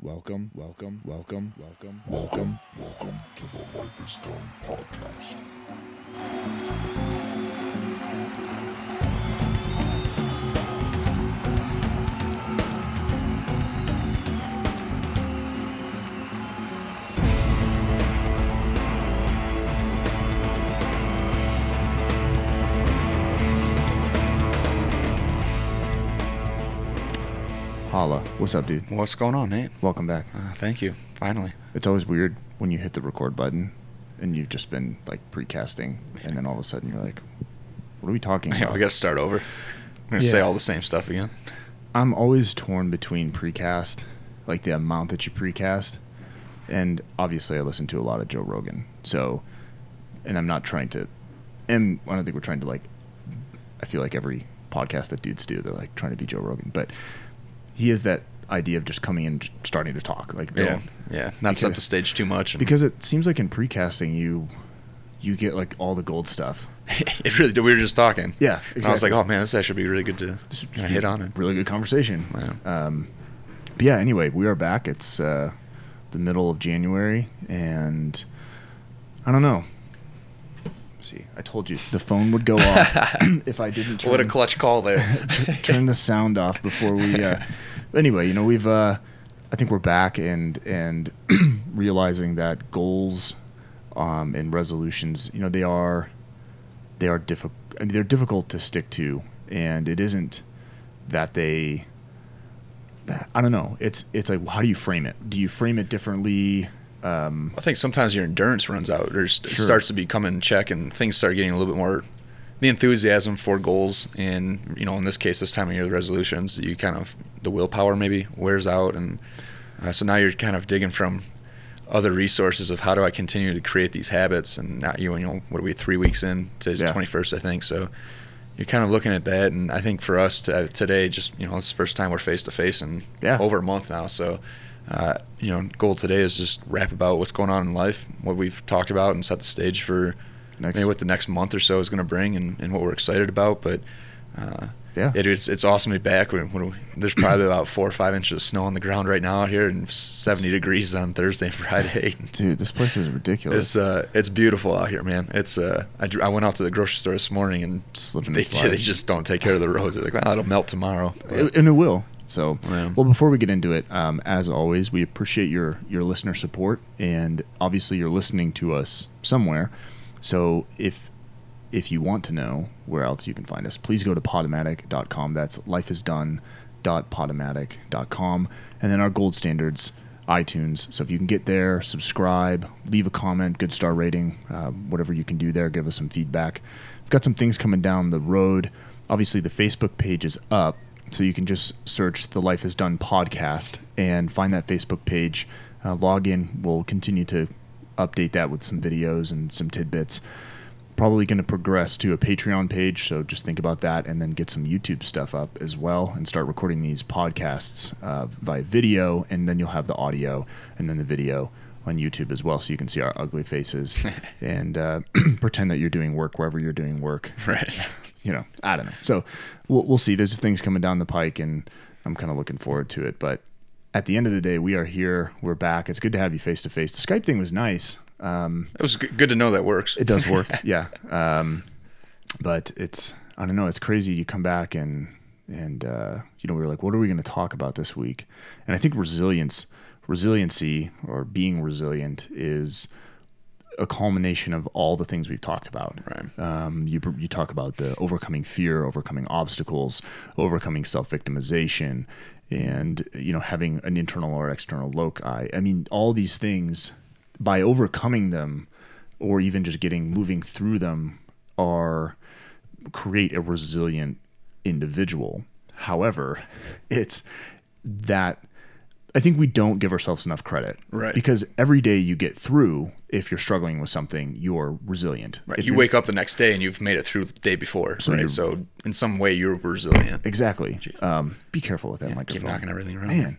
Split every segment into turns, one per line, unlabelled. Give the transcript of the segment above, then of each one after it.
welcome, welcome, welcome, welcome, welcome, welcome to the Life is Done podcast. Holla, what's up, dude?
What's going on, Nate?
Welcome back.
Uh, thank you. Finally.
It's always weird when you hit the record button and you've just been like precasting, and then all of a sudden you're like, "What are we talking
Yeah,
about?"
we got to start over. We're gonna say all the same stuff again.
I'm always torn between precast, like the amount that you precast, and obviously I listen to a lot of Joe Rogan. So, and I'm not trying to, and I don't think we're trying to like. I feel like every podcast that dudes do, they're like trying to be Joe Rogan, but he has that idea of just coming in, and starting to talk, like
Yeah,
don't-
yeah. Not set the
Because-
stage too much. and-
because it seems like in precasting you, you get like all the gold stuff.
it really. did. We were just talking.
Yeah,
And I was like, oh man, this actually be really good to kinda hit on it.
Really good conversation.
Yeah.
Um, but yeah. Anyway, we are back. It's uh, the middle of January, and I don't know. See, I told you the phone would go off if I didn't. Turn,
What a clutch call there.
turn the sound off before we. Uh, anyway, you know we've. Uh, I think we're back and and realizing that goals um, and resolutions, you know, they are they are difficult. I mean, they're difficult to stick to, and it isn't that they. I don't know. It's it's like how do you frame it? Do you frame it differently? Um,
I think sometimes your endurance runs out or
Sure.
starts to become in check, and things start getting a little bit more. The enthusiasm for goals, and you know, in this case, this time of year, the resolutions, you kind of the willpower maybe wears out, and uh, so now you're kind of digging from other resources of how do I continue to create these habits, and now you you know what are we three weeks in today's
Yeah.
twenty first, I think, so you're kind of looking at that, and I think for us to, today, just you know, it's the first time we're face to face in
Yeah.
over a month now, so uh, you know, goal today is just rap about what's going on in life, what we've talked about, and set the stage for
Next-
maybe what the next month or so is going to bring, and, and what we're excited about. But uh,
Yeah.
it, it's it's awesome to be back. When, when we, there's probably about four or five inches of snow on the ground right now out here, and 70 degrees on Thursday and Friday.
dude, this place is ridiculous.
It's uh, it's beautiful out here, man. It's uh, I, I went out to the grocery store this morning and
Slipping
they, they just don't take care of the roads. They're like, well, it'll melt tomorrow. But-
and it will. So,
Yeah.
well, before we get into it, um, as always, we appreciate your your listener support, and obviously, you're listening to us somewhere. So, if if you want to know where else you can find us, please go to podomatic.com. That's lifeisdone.podomatic.com, and then our gold standards. iTunes. So if you can get there, subscribe, leave a comment, good star rating, uh, whatever you can do there, give us some feedback. We've got some things coming down the road. Obviously, the Facebook page is up, so you can just search the Life is Done podcast and find that Facebook page. Uh, log in. We'll continue to update that with some videos and some tidbits. Probably going to progress to a Patreon page, so just think about that, and then get some YouTube stuff up as well, and start recording these podcasts uh, via video, and then you'll have the audio and then the video on YouTube as well, so you can see our ugly faces and uh, pretend that you're doing work wherever you're doing work
right.
you know, I don't know. So we'll, we'll see. There's things coming down the pike, and I'm kind of looking forward to it. But at the end of the day, we are here. We're back. It's good to have you face to face. The Skype thing was nice. Um,
It was good to know that works.
it does work, yeah. Um, but it's I don't know. It's crazy. You come back and and uh, you know we were like, what are we going to talk about this week? And I think resilience, resiliency, or being resilient is a culmination of all the things we've talked about.
Right.
Um, you you talk about the overcoming fear, overcoming obstacles, overcoming self victimization, and you know having an internal or external loci. I mean, all these things by overcoming them, or even just getting moving through them, are create a resilient individual. However, it's that I think we don't give ourselves enough credit.
Right.
Because every day you get through, if you're struggling with something, you're resilient.
Right.
If
You wake up the next day and you've made it through the day before.
So
right. So in some way you're resilient.
Exactly. Um, be careful with that
Keep
microphone.
Keep knocking everything around.
Man.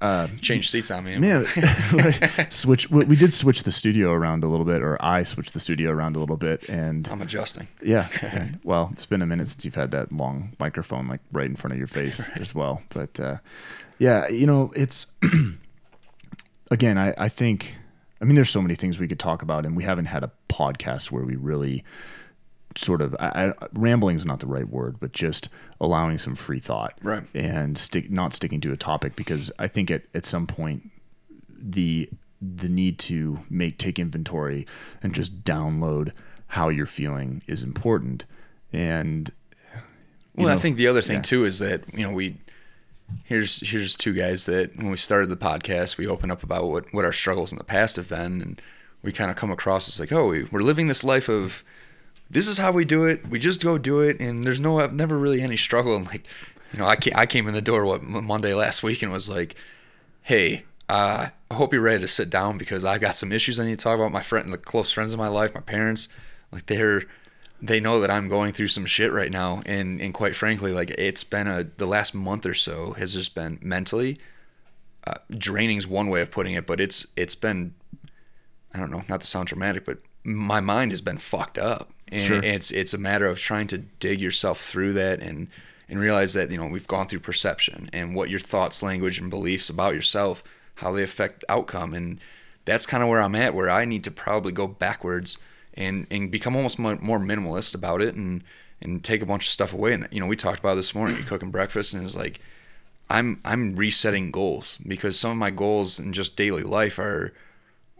Uh,
Change seats on me.
man, switch. We we did switch the studio around a little bit, or I switched the studio around a little bit, and
I'm adjusting.
yeah. and- well, it's been a minute since you've had that long microphone like right in front of your face as well. But uh, yeah, you know, it's again, I, I think, I mean, there's so many things we could talk about, and we haven't had a podcast where we really sort of I, I, rambling is not the right word, but just allowing some free thought,
Right.
And stick not sticking to a topic because I think at at some point the the need to make take inventory and just download how you're feeling is important. And
Well, I think the other thing
yeah.
too is that you know we here's here's two guys that when we started the podcast we open up about what what our struggles in the past have been. And we kind of come across as like oh we, we're living this life of this is how we do it. We just go do it. And there's no never really any struggle. And like you know I came, I came in the door what Monday last week and was like hey uh, I hope you're ready to sit down because I've got some issues I need to talk about. My friend and the close friends of my life my parents like they're they know that I'm going through some shit right now and and quite frankly like it's been a the last month or so has just been mentally uh, draining's one way of putting it but it's it's been I don't know not to sound dramatic but my mind has been fucked up and
Sure.
it's it's a matter of trying to dig yourself through that and and realize that you know we've gone through perception and what your thoughts language and beliefs about yourself how they affect outcome and that's kind of where I'm at where I need to probably go backwards and and become almost more, more minimalist about it and and take a bunch of stuff away and you know we talked about this morning cooking breakfast and it was like I'm I'm resetting goals because some of my goals in just daily life are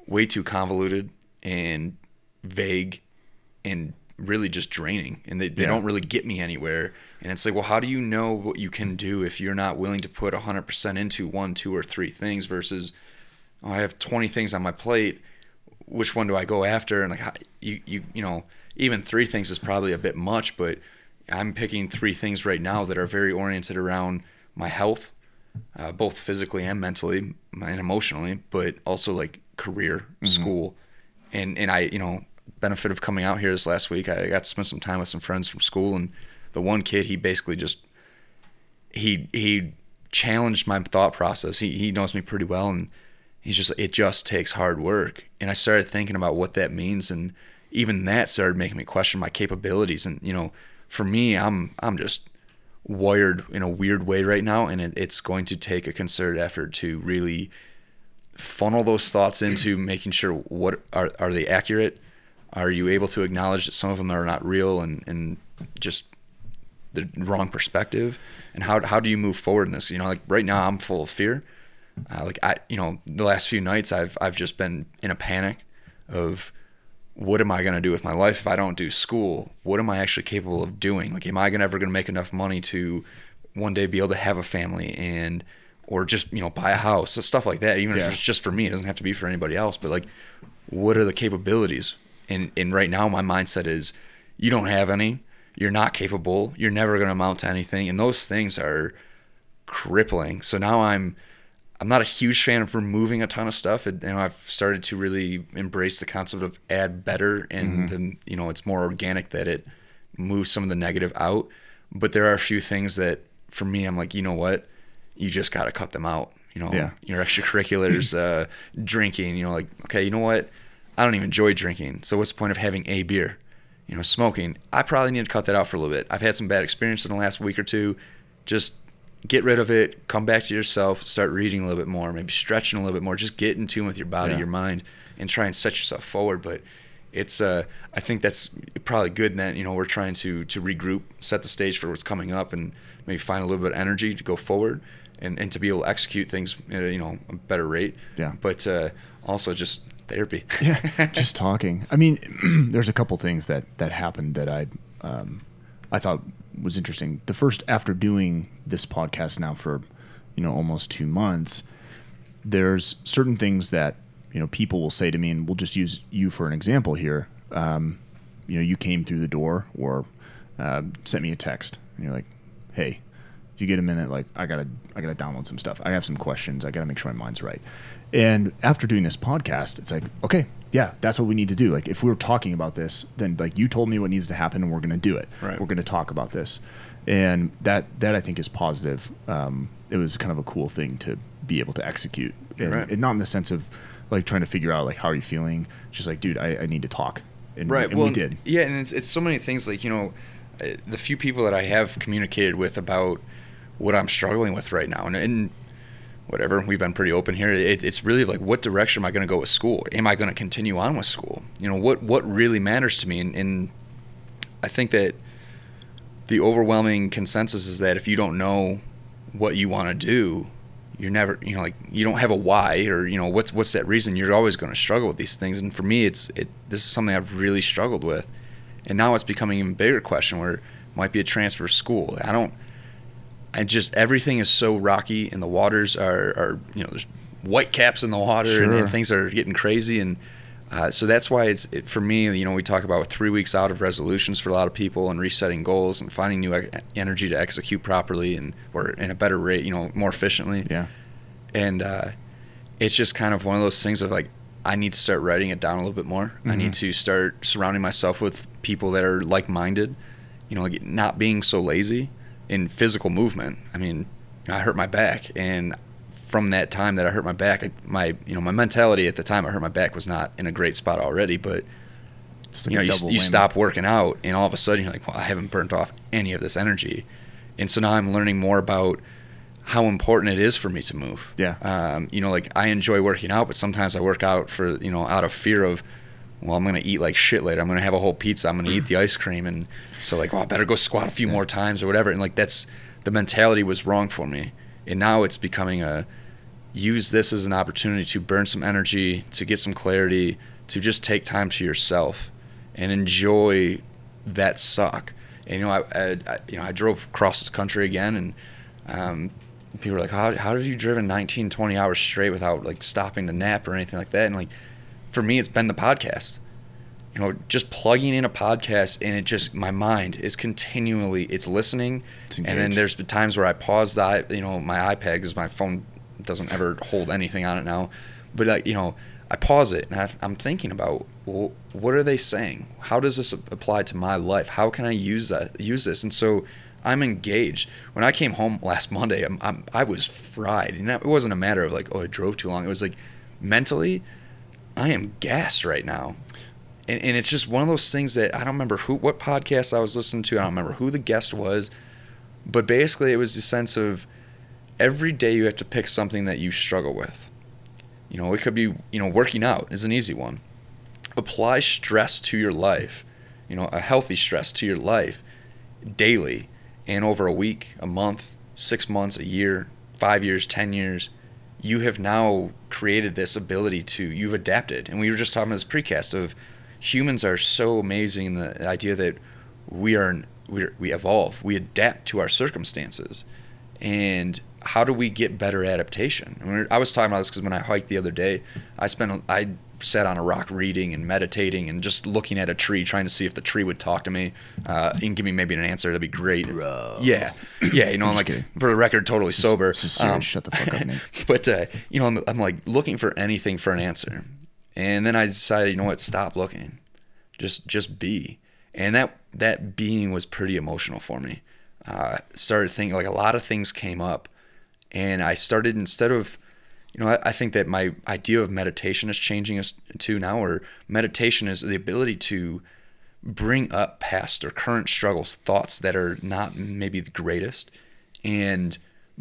way too convoluted and vague and really just draining and they, they
Yeah.
don't really get me anywhere and it's like well how do you know what you can do if you're not willing to put 100% into one two or three things versus oh, i have 20 things on my plate which one do i go after and like you you you know even three things is probably a bit much but i'm picking three things right now that are very oriented around my health uh, both physically and mentally and emotionally, but also like career, school, and and I you know benefit of coming out here this last week. I got to spend some time with some friends from school, and the one kid he basically just he he challenged my thought process. He he knows me pretty well, and he's just it just takes hard work. And I started thinking about what that means, and even that started making me question my capabilities. And you know, for me, I'm I'm just wired in a weird way right now, and it, it's going to take a concerted effort to really funnel those thoughts into making sure what are are they accurate? Are you able to acknowledge that some of them are not real and and just the wrong perspective? And how how do you move forward in this? You know, like right now I'm full of fear. Uh, like I, you know, the last few nights I've I've just been in a panic of what am I going to do with my life if I don't do school? What am I actually capable of doing? Like, am I gonna, ever going to make enough money to one day be able to have a family and, or just, you know, buy a house, stuff like that. Even
Yeah.
if it's just for me, it doesn't have to be for anybody else, but like, what are the capabilities? And, and right now my mindset is you don't have any, you're not capable, you're never going to amount to anything. And those things are crippling. So now I'm, I'm not a huge fan of removing a ton of stuff. And, you know, I've started to really embrace the concept of add better, and then you know, it's more organic that it moves some of the negative out. But there are a few things that, for me, I'm like, you know what, you just got to cut them out. You know,
Yeah.
your extracurriculars, uh, drinking. You know, like, okay, you know what, I don't even enjoy drinking. So what's the point of having a beer? You know, smoking. I probably need to cut that out for a little bit. I've had some bad experience in the last week or two. Just get rid of it. Come back to yourself. Start reading a little bit more. Maybe stretching a little bit more. Just get in tune with your body,
Yeah.
your mind, and try and set yourself forward. But it's uh, I think that's probably good. That you know we're trying to to regroup, set the stage for what's coming up, and maybe find a little bit of energy to go forward. And, and to be able to execute things at a, you know a better rate,
Yeah.
But uh, also just therapy.
yeah, just talking. I mean, there's a couple things that that happened that I um, I thought was interesting. The first, after doing this podcast now for you know almost two months, there's certain things that you know people will say to me, and we'll just use you for an example here. Um, you know, you came through the door or um, sent me a text, and you're like, "Hey, you get a minute, like I gotta I gotta download some stuff. I have some questions. I gotta make sure my mind's right. And after doing this podcast, it's like, okay, yeah, that's what we need to do. Like if we were talking about this, then like you told me what needs to happen and we're gonna do it.
Right.
We're gonna talk about this. And that that I think is positive. Um, it was kind of a cool thing to be able to execute. And,
Right.
and not in the sense of like trying to figure out like how are you feeling. Just like, dude, I, I need to talk. And,
right
and
well
we did.
yeah and it's, it's so many things like you know uh, the few people that i have communicated with about what i'm struggling with right now and, and whatever. We've been pretty open here. It, it's really like, what direction am I going to go with school? Am I going to continue on with school? You know, what what really matters to me? And, and I think that the overwhelming consensus is that if you don't know what you want to do, you're never, you know, like you don't have a why or you know what's what's that reason. You're always going to struggle with these things. And for me, it's it. This is something I've really struggled with, and now it's becoming an even bigger question where it might be a transfer school. I don't and just everything is so rocky and the waters are, are you know there's white caps in the water sure. and, and, things are getting crazy and uh, so that's why it's it, for me you know we talk about three weeks out of resolutions for a lot of people and resetting goals and finding new energy to execute properly and or in a better rate you know more efficiently
yeah
and uh, it's just kind of one of those things of like I need to start writing it down a little bit more. Mm-hmm. I need mm-hmm. to start surrounding myself with people that are like-minded. You know, like not being so lazy in physical movement. I mean, I hurt my back, and from that time that I hurt my back, I, my you know my mentality at the time I hurt my back was not in a great spot already. But like you know, you, you stop working out, and all of a sudden you're like, well, I haven't burnt off any of this energy, and so now I'm learning more about how important it is for me to move.
Yeah.
Um, you know, like I enjoy working out, but sometimes I work out for you know out of fear of well, I'm gonna eat like shit later. I'm gonna have a whole pizza. I'm gonna eat the ice cream, and so like, well, I better go squat a few more times or whatever. And like that's the mentality was wrong for me, and now it's becoming a use this as an opportunity to burn some energy, to get some clarity, to just take time to yourself and enjoy that suck. And you know, I, I, I you know I drove across this country again, and um, people were like, how how have you driven 19, 20 hours straight without like stopping to nap or anything like that? And like for me, it's been the podcast. You know, just plugging in a podcast and it just my mind is continually it's listening, it's and then there's been times where I pause the you know my iPad because my phone doesn't ever hold anything on it now, but like you know I pause it and I, am thinking about well, what are they saying? How does this apply to my life? How can I use that use this? And so I'm engaged. When I came home last Monday, I'm, I'm i was fried, and it wasn't a matter of like oh I drove too long. It was like mentally I am gassed right now. And, and it's just one of those things that I don't remember who, what podcast I was listening to. I don't remember who the guest was, but basically it was the sense of every day you have to pick something that you struggle with. You know, it could be, you know, working out is an easy one. Apply stress to your life, you know, a healthy stress to your life daily and over a week, a month, six months, a year, five years, 10 years you have now created this ability to you've adapted. And we were just talking about this precast of humans are so amazing in the idea that we are we we evolve we adapt to our circumstances. And how do we get better adaptation? I, mean, I was talking about this because when i hiked the other day i spent i sat on a rock reading and meditating and just looking at a tree, trying to see if the tree would talk to me uh, and give me maybe an answer. That'd be great.
Bro.
Yeah, yeah. You know, I'm like kidding. for the record, totally sober.
um, shut the fuck up, man.
but uh, you know, I'm, I'm like looking for anything for an answer, and then I decided, you know what? Stop looking. Just just be. And that that being was pretty emotional for me. Uh, started thinking like a lot of things came up, and I started instead of you know, I, I, think that my idea of meditation is changing us too now, or meditation is the ability to bring up past or current struggles, thoughts that are not maybe the greatest, and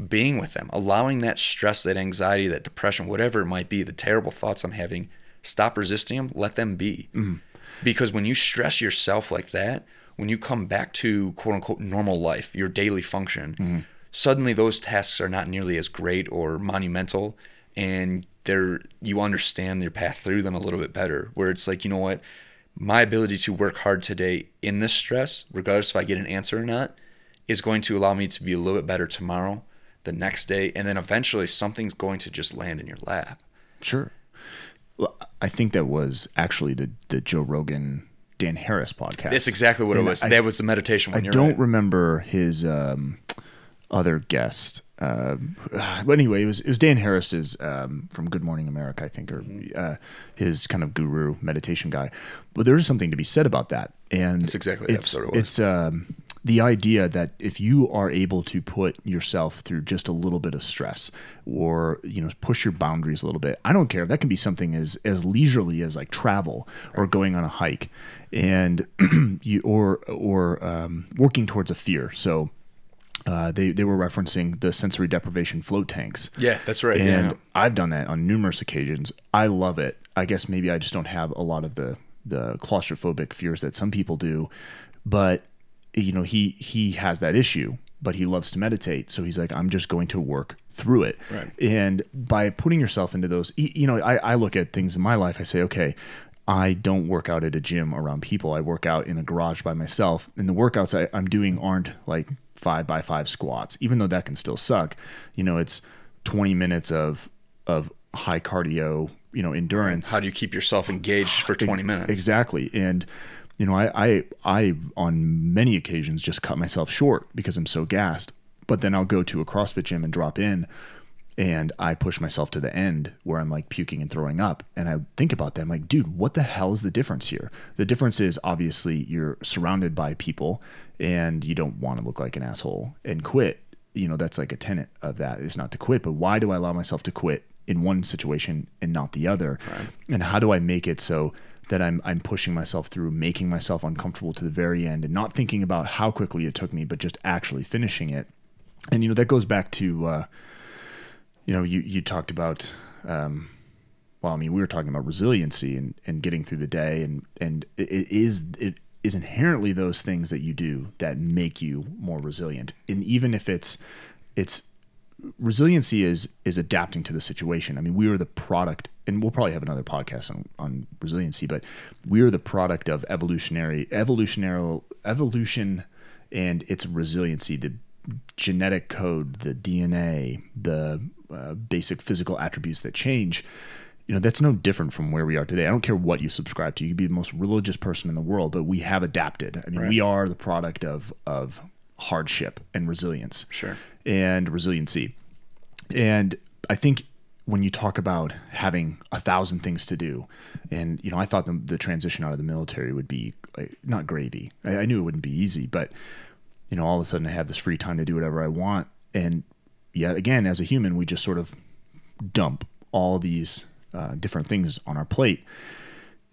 being with them, allowing that stress, that anxiety, that depression, whatever it might be, the terrible thoughts I'm having, stop resisting them, let them be. Mm-hmm. Because when you stress yourself like that, when you come back to quote unquote normal life, your daily function, mm-hmm. suddenly those tasks are not nearly as great or monumental and they're you understand your path through them a little bit better where it's like you know what my ability to work hard today in this stress regardless if i get an answer or not is going to allow me to be a little bit better tomorrow the next day and then eventually something's going to just land in your lap
sure well, i think that was actually the the joe rogan dan harris podcast
that's exactly what and it was I, that was the meditation one.
i don't right. remember his um, other guest uh, but anyway, it was it was Dan Harris's um, from Good Morning America, I think, or uh, his kind of guru meditation guy. But there is something to be said about that, and
it's exactly
it's, it it's um, the idea that if you are able to put yourself through just a little bit of stress, or you know, push your boundaries a little bit, I don't care. That can be something as as leisurely as like travel or going on a hike, and you or or um, working towards a fear. So uh, they they were referencing the sensory deprivation float tanks.
Yeah, that's right.
And
yeah.
I've done that on numerous occasions. I love it. I guess maybe I just don't have a lot of the the claustrophobic fears that some people do, but you know he he has that issue, but he loves to meditate. So he's like, I'm just going to work through it.
Right.
And by putting yourself into those, you know, I, I look at things in my life. I say, okay. I don't work out at a gym around people. I work out in a garage by myself. And the workouts I, I'm doing aren't like five by five squats, even though that can still suck. You know, it's 20 minutes of of high cardio, you know, endurance.
How do you keep yourself engaged for 20 minutes?
Exactly. And you know, I I I on many occasions just cut myself short because I'm so gassed. But then I'll go to a CrossFit gym and drop in and I push myself to the end where I'm like puking and throwing up. And I think about that. I'm like, dude, what the hell is the difference here? The difference is obviously you're surrounded by people and you don't want to look like an asshole and quit. You know, that's like a tenet of that is not to quit. But why do I allow myself to quit in one situation and not the other? And how do I make it so that I'm I'm pushing myself through, making myself uncomfortable to the very end and not thinking about how quickly it took me, but just actually finishing it. And you know, that goes back to uh you know, you you talked about, um, well, I mean, we were talking about resiliency and, and getting through the day, and and it, is it is inherently those things that you do that make you more resilient, and even if it's it's resiliency is is adapting to the situation. I mean, we are the product, and we'll probably have another podcast on on resiliency, but we are the product of evolutionary evolutionary evolution and its resiliency. The genetic code, the DNA, the uh, basic physical attributes that change, you know, that's no different from where we are today. I don't care what you subscribe to. You could be the most religious person in the world, but we have adapted. I mean, we are the product of of hardship and resilience.
Sure.
And resiliency. And I think when you talk about having a thousand things to do, and you know, I thought the, the transition out of the military would be like, not gravy. I, I knew it wouldn't be easy, but you know, all of a sudden I have this free time to do whatever I want. And yet again, as a human, we just sort of dump all these uh, different things on our plate.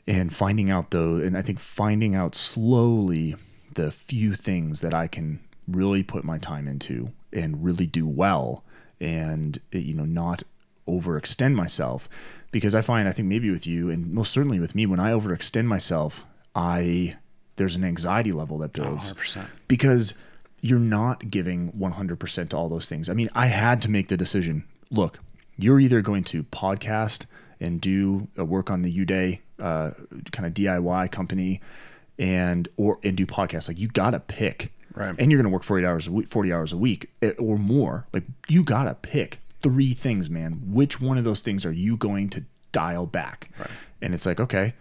And finding out though, and I think finding out slowly the few things that I can really put my time into and really do well and, you know, not overextend myself. Because I find, I think maybe with you and most certainly with me, when I overextend myself, I, there's an anxiety level that builds
100%.
because you're not giving 100% to all those things. I mean, I had to make the decision. Look, you're either going to podcast and do a work on the Uday uh, kind of DIY company and or and do podcasts. Like you got to pick.
Right.
And you're going to work 40 hours a week, 40 hours a week eh, or more. Like you got to pick three things, man. Which one of those things are you going to dial back?
Right.
And it's like, okay,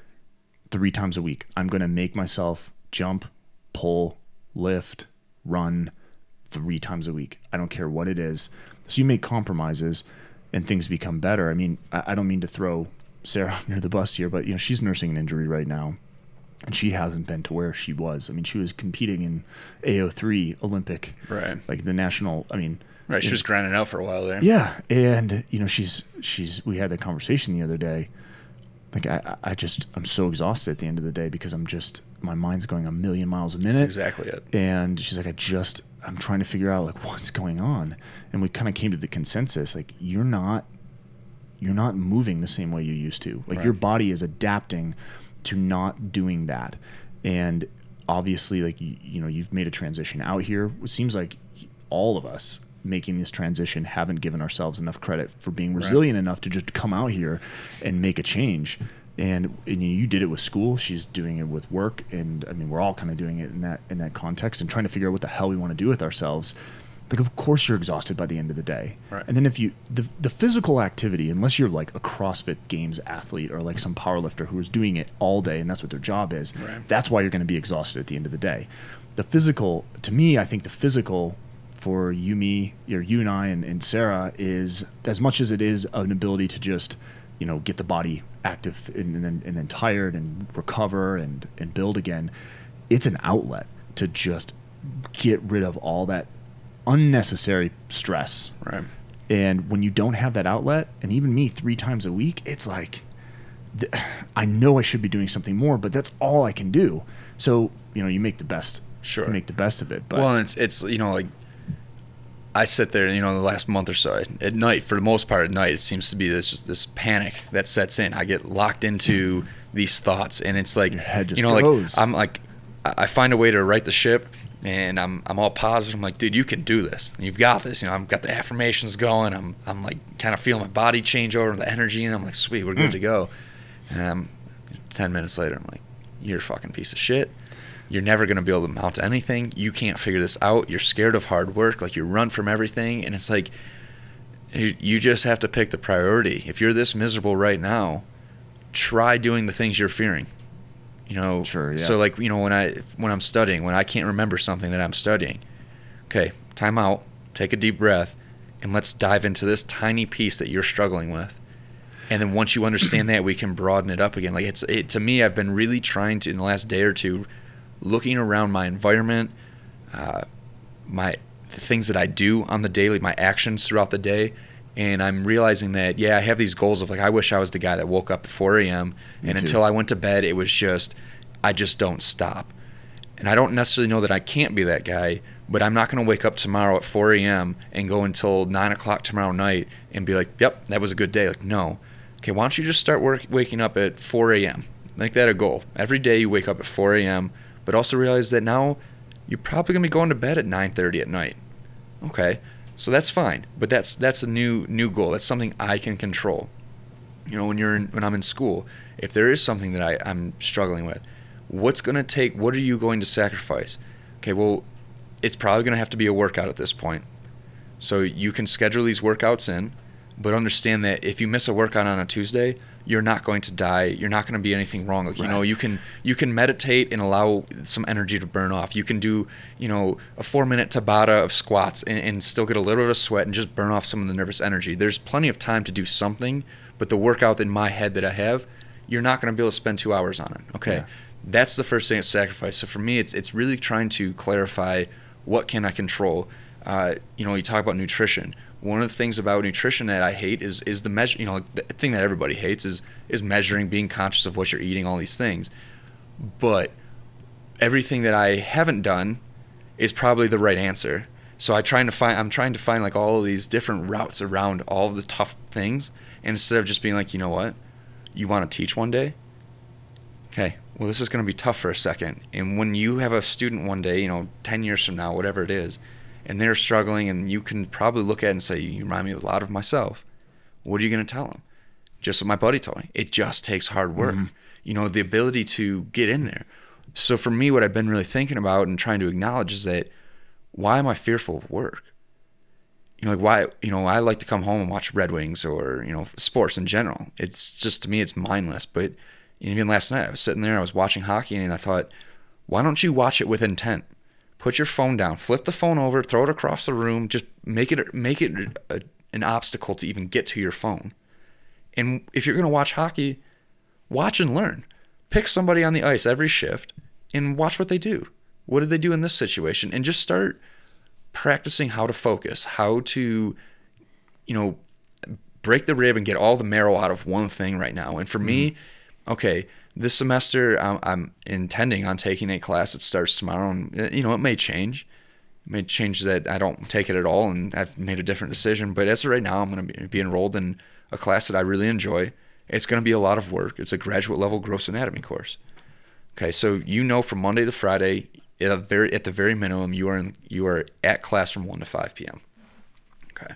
three times a week. I'm going to make myself jump, pull, lift, run three times a week. I don't care what it is. So you make compromises and things become better. I mean, I, I don't mean to throw Sarah under the bus here, but you know, she's nursing an injury right now. And she hasn't been to where she was. I mean, she was competing in AO3 Olympic,
Right.
like the national. I mean,
Right. She was grinding out for a while there.
yeah, and you know, she's she's. We had that conversation the other day. Like I, I just I'm so exhausted at the end of the day because I'm just my mind's going a million miles a minute.
That's exactly it.
And she's like, I just I'm trying to figure out like what's going on. And we kind of came to the consensus like you're not you're not moving the same way you used to. Like your body is adapting to not doing that. And obviously like you, you know, you've made a transition out here. It seems like all of us making this transition haven't given ourselves enough credit for being resilient enough to just come out here and make a change. And, and you did it with school. She's doing it with work, and I mean, we're all kind of doing it in that in that context and trying to figure out what the hell we want to do with ourselves. Like, of course, you're exhausted by the end of the day.
Right.
And then if you the the physical activity, unless you're like a CrossFit Games athlete or like some powerlifter who is doing it all day and that's what their job is,
Right.
that's why you're going to be exhausted at the end of the day. The physical, to me, I think the physical for you, me, or you and I, and, and Sarah is as much as it is an ability to just, you know, get the body active and, and then and then tired and recover and and build again. It's an outlet to just get rid of all that unnecessary stress.
Right.
And when you don't have that outlet, and even me three times a week, it's like I know I should be doing something more, but that's all I can do. So you know, you make the best.
Sure.
You make the best of it. But
well, it's it's you know like I sit there, you know, the last month or so at night, for the most part at night, it seems to be this just this panic that sets in. I get locked into these thoughts, and it's like,
Your head just
you know,
goes.
like I'm like, I find a way to right the ship, and I'm I'm all positive. I'm like, dude, you can do this. You've got this. You know, I've got the affirmations going. I'm I'm like kind of feeling my body change over, the energy, and I'm like, sweet, we're good to go. And um, ten minutes later, I'm like, you're a fucking piece of shit. You're never going to be able to mount anything. You can't figure this out. You're scared of hard work. Like you run from everything. And it's like, you just have to pick the priority. If you're this miserable right now, try doing the things you're fearing. You know,
Sure, yeah.
so like, you know, when I, when I'm studying, when I can't remember something that I'm studying, okay, time out, take a deep breath, and let's dive into this tiny piece that you're struggling with. And then once you understand that, we can broaden it up again. Like it's it, to me, I've been really trying to in the last day or two, looking around my environment, uh, my the things that I do on the daily, my actions throughout the day, and I'm realizing that yeah, I have these goals of like I wish I was the guy that woke up at 4 a.m.
Me
and
too.
until I went to bed, it was just I just don't stop. And I don't necessarily know that I can't be that guy, but I'm not going to wake up tomorrow at 4 a.m. and go until 9 o'clock tomorrow night and be like, yep, that was a good day. Like, no. Okay, why don't you just start work, waking up at 4 a.m.? Make that a goal. Every day you wake up at 4 a.m., but also realize that now you're probably going to be going to bed at 9.30 at night. Okay, so that's fine, but that's that's a new new goal. That's something I can control you know when you're in, when I'm in school, if there is something that I, I'm struggling with, what's going to take? What are you going to sacrifice? Okay, well, it's probably going to have to be a workout at this point. So you can schedule these workouts in, but understand that if you miss a workout on a Tuesday, you're not going to die. You're not going to be anything wrong. Like, you know, you can you can meditate and allow some energy to burn off. You can do you know a four minute Tabata of squats and, and still get a little bit of sweat and just burn off some of the nervous energy. There's plenty of time to do something, but the workout in my head that I have, you're not going to be able to spend two hours on it. Okay,
Yeah.
that's the first thing it's sacrifice. So for me, it's it's really trying to clarify what can I control. Uh, you know, you talk about nutrition. One of the things about nutrition that I hate is is the measure. You know, like the thing that everybody hates is is measuring, being conscious of what you're eating, all these things. But everything that I haven't done is probably the right answer. So I trying to find I'm trying to find like all of these different routes around all of the tough things and instead of just being like, you know what? You want to teach one day? Okay. Well, this is going to be tough for a second. And when you have a student one day, you know, 10 years from now, whatever it is, and they're struggling and you can probably look at it and say, you remind me a lot of myself. What are you going to tell them? Just what my buddy told me. It just takes hard work. Mm-hmm. You know, the ability to get in there. So for me, what I've been really thinking about and trying to acknowledge is that why am I fearful of work? You know, like why, you know, I like to come home and watch Red Wings or, you know, sports in general. It's just, to me, it's mindless. But even last night, I was sitting there, I was watching hockey, and I thought, why don't you watch it with intent? Put your phone down, flip the phone over, throw it across the room, just make it, make it a, an obstacle to even get to your phone. And if you're going to watch hockey, watch and learn. Pick somebody on the ice every shift and watch what they do. What did they do in this situation? And just start practicing how to focus, how to, you know, break the rib and get all the marrow out of one thing right now. And for me, mm-hmm. okay, this semester I'm, I'm intending on taking a class that starts tomorrow, and uh, you know it may change. It may change that I don't take it at all, and I've made a different decision. But as of right now, I'm going to be, enrolled in a class that I really enjoy. It's going to be a lot of work. It's a graduate level gross anatomy course. Okay, so you know from Monday to Friday, at very at the very minimum, you are in, you are at class from one to five p.m. Okay,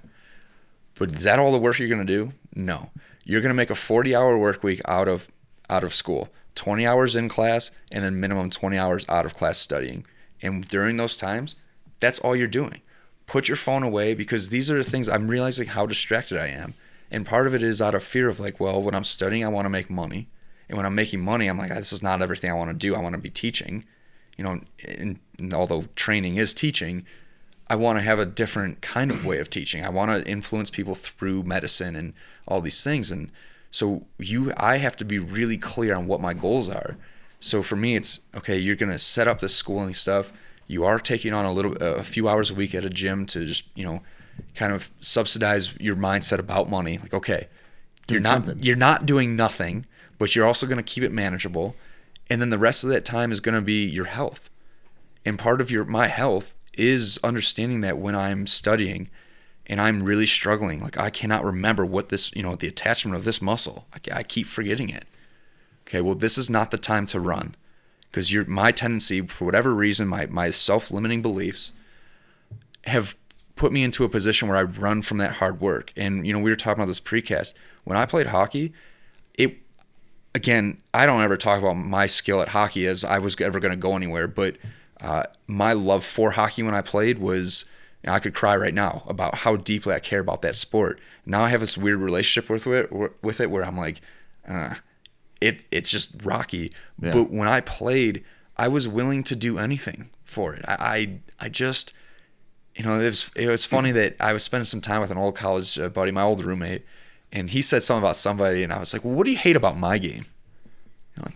but is that all the work you're going to do? No, you're going to make a forty-hour work week out of out of school, twenty hours in class, and then minimum twenty hours out of class studying. And during those times, that's all you're doing. Put your phone away because these are the things I'm realizing how distracted I am. And part of it is out of fear of like, well, when I'm studying, I want to make money. And when I'm making money, I'm like, this is not everything I want to do. I want to be teaching. You know, and, and although training is teaching, I want to have a different kind of way of teaching. I want to influence people through medicine and all these things. And so you, I have to be really clear on what my goals are. So for me, it's okay. You're gonna set up the schooling stuff. You are taking on a little, a few hours a week at a gym to just, you know, kind of subsidize your mindset about money. Like, okay, you're
Doing
not,
something.
you're not doing nothing, but you're also gonna keep it manageable. And then the rest of that time is gonna be your health and part of your my health is understanding that when I'm studying and I'm really struggling, like I cannot remember what this, you know, the attachment of this muscle, I, I keep forgetting it. Okay, well, this is not the time to run because you're my tendency for whatever reason, my my self-limiting beliefs have put me into a position where I run from that hard work. And you know, we were talking about this precast. When I played hockey, it again, I don't ever talk about my skill at hockey as I was ever going to go anywhere, but uh, my love for hockey when I played was know, I could cry right now about how deeply I care about that sport. Now I have this weird relationship with it, with it where I'm like, uh, it it's just rocky. Yeah. But when I played, I was willing to do anything for it. I I, I just you know, it was it was funny that I was spending some time with an old college uh, buddy, my old roommate, and he said something about somebody, and I was like, "Well, what do you hate about my game?" Like,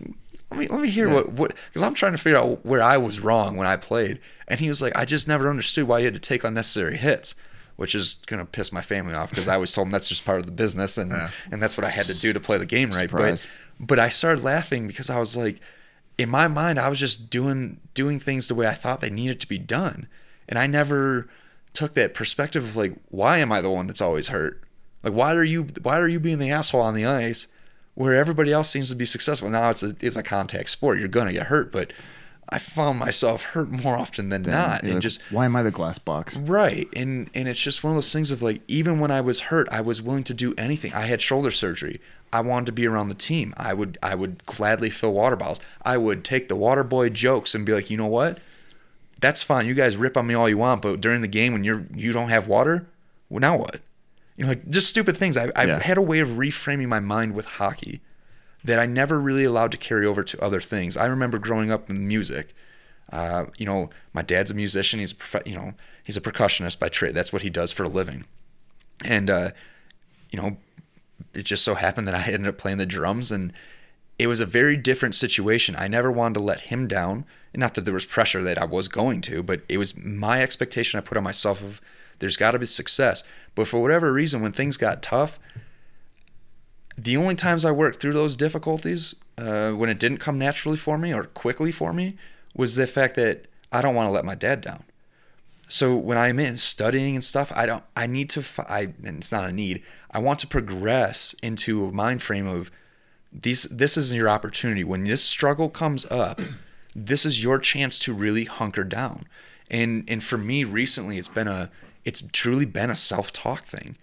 let me let me hear yeah. what what because I'm trying to figure out where I was wrong when I played, and he was like, "I just never understood why you had to take unnecessary hits." Which is gonna piss my family off because I was told them that's just part of the business and yeah. and that's what I had to do to play the game right. Surprise. But but I started laughing because I was like, in my mind, I was just doing doing things the way I thought they needed to be done and I never took that perspective of like, why am I the one that's always hurt? Like, why are you why are you being the asshole on the ice where everybody else seems to be successful? Now it's a it's a contact sport. You're gonna get hurt, but I found myself hurt more often than not. And like, just
why am I the glass box?
Right. And and it's just one of those things of like even when I was hurt, I was willing to do anything. I had shoulder surgery. I wanted to be around the team. I would I would gladly fill water bottles. I would take the water boy jokes and be like, you know what? that's fine. You guys rip on me all you want, but during the game when you're you don't have water, well now what? You know, like just stupid things. I I yeah. had a way of reframing my mind with hockey that I never really allowed to carry over to other things. I remember growing up in music. Uh, you know, my dad's a musician. He's a prof- you know he's a percussionist by trade. That's what he does for a living. And uh, you know, it just so happened that I ended up playing the drums, and it was a very different situation. I never wanted to let him down not that there was pressure that I was going to, but it was my expectation I put on myself of there's got to be success. But for whatever reason, when things got tough, the only times I worked through those difficulties, uh, when it didn't come naturally for me or quickly for me, was the fact that I don't want to let my dad down. So when I'm in studying and stuff, I don't. I need to. I and it's not a need. I want to progress into a mind frame of these. This is your opportunity. When this struggle comes up, this is your chance to really hunker down. And and for me recently it's been a it's truly been a self-talk thing.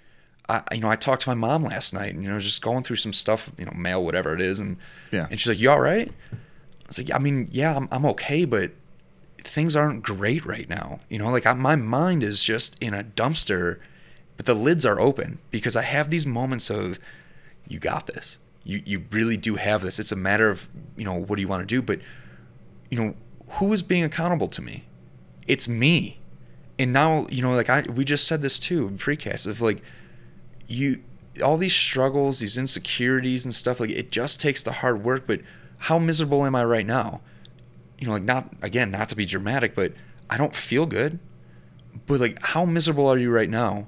I you know, I talked to my mom last night and you know, just going through some stuff, you know, mail whatever it is and yeah. and she's like, "You all right?" I was like, "I mean, yeah, I'm I'm okay, but things aren't great right now." You know, like I, my mind is just in a dumpster, but the lids are open because I have these moments of you got this. You you really do have this. It's a matter of, you know, what do you want to do, but you know, who is being accountable to me? It's me. And now, you know, like I we just said this too in precast of like you all these struggles, these insecurities and stuff, like it just takes the hard work, but how miserable am I right now? You know, like not again, not to be dramatic, but I don't feel good. But like how miserable are you right now?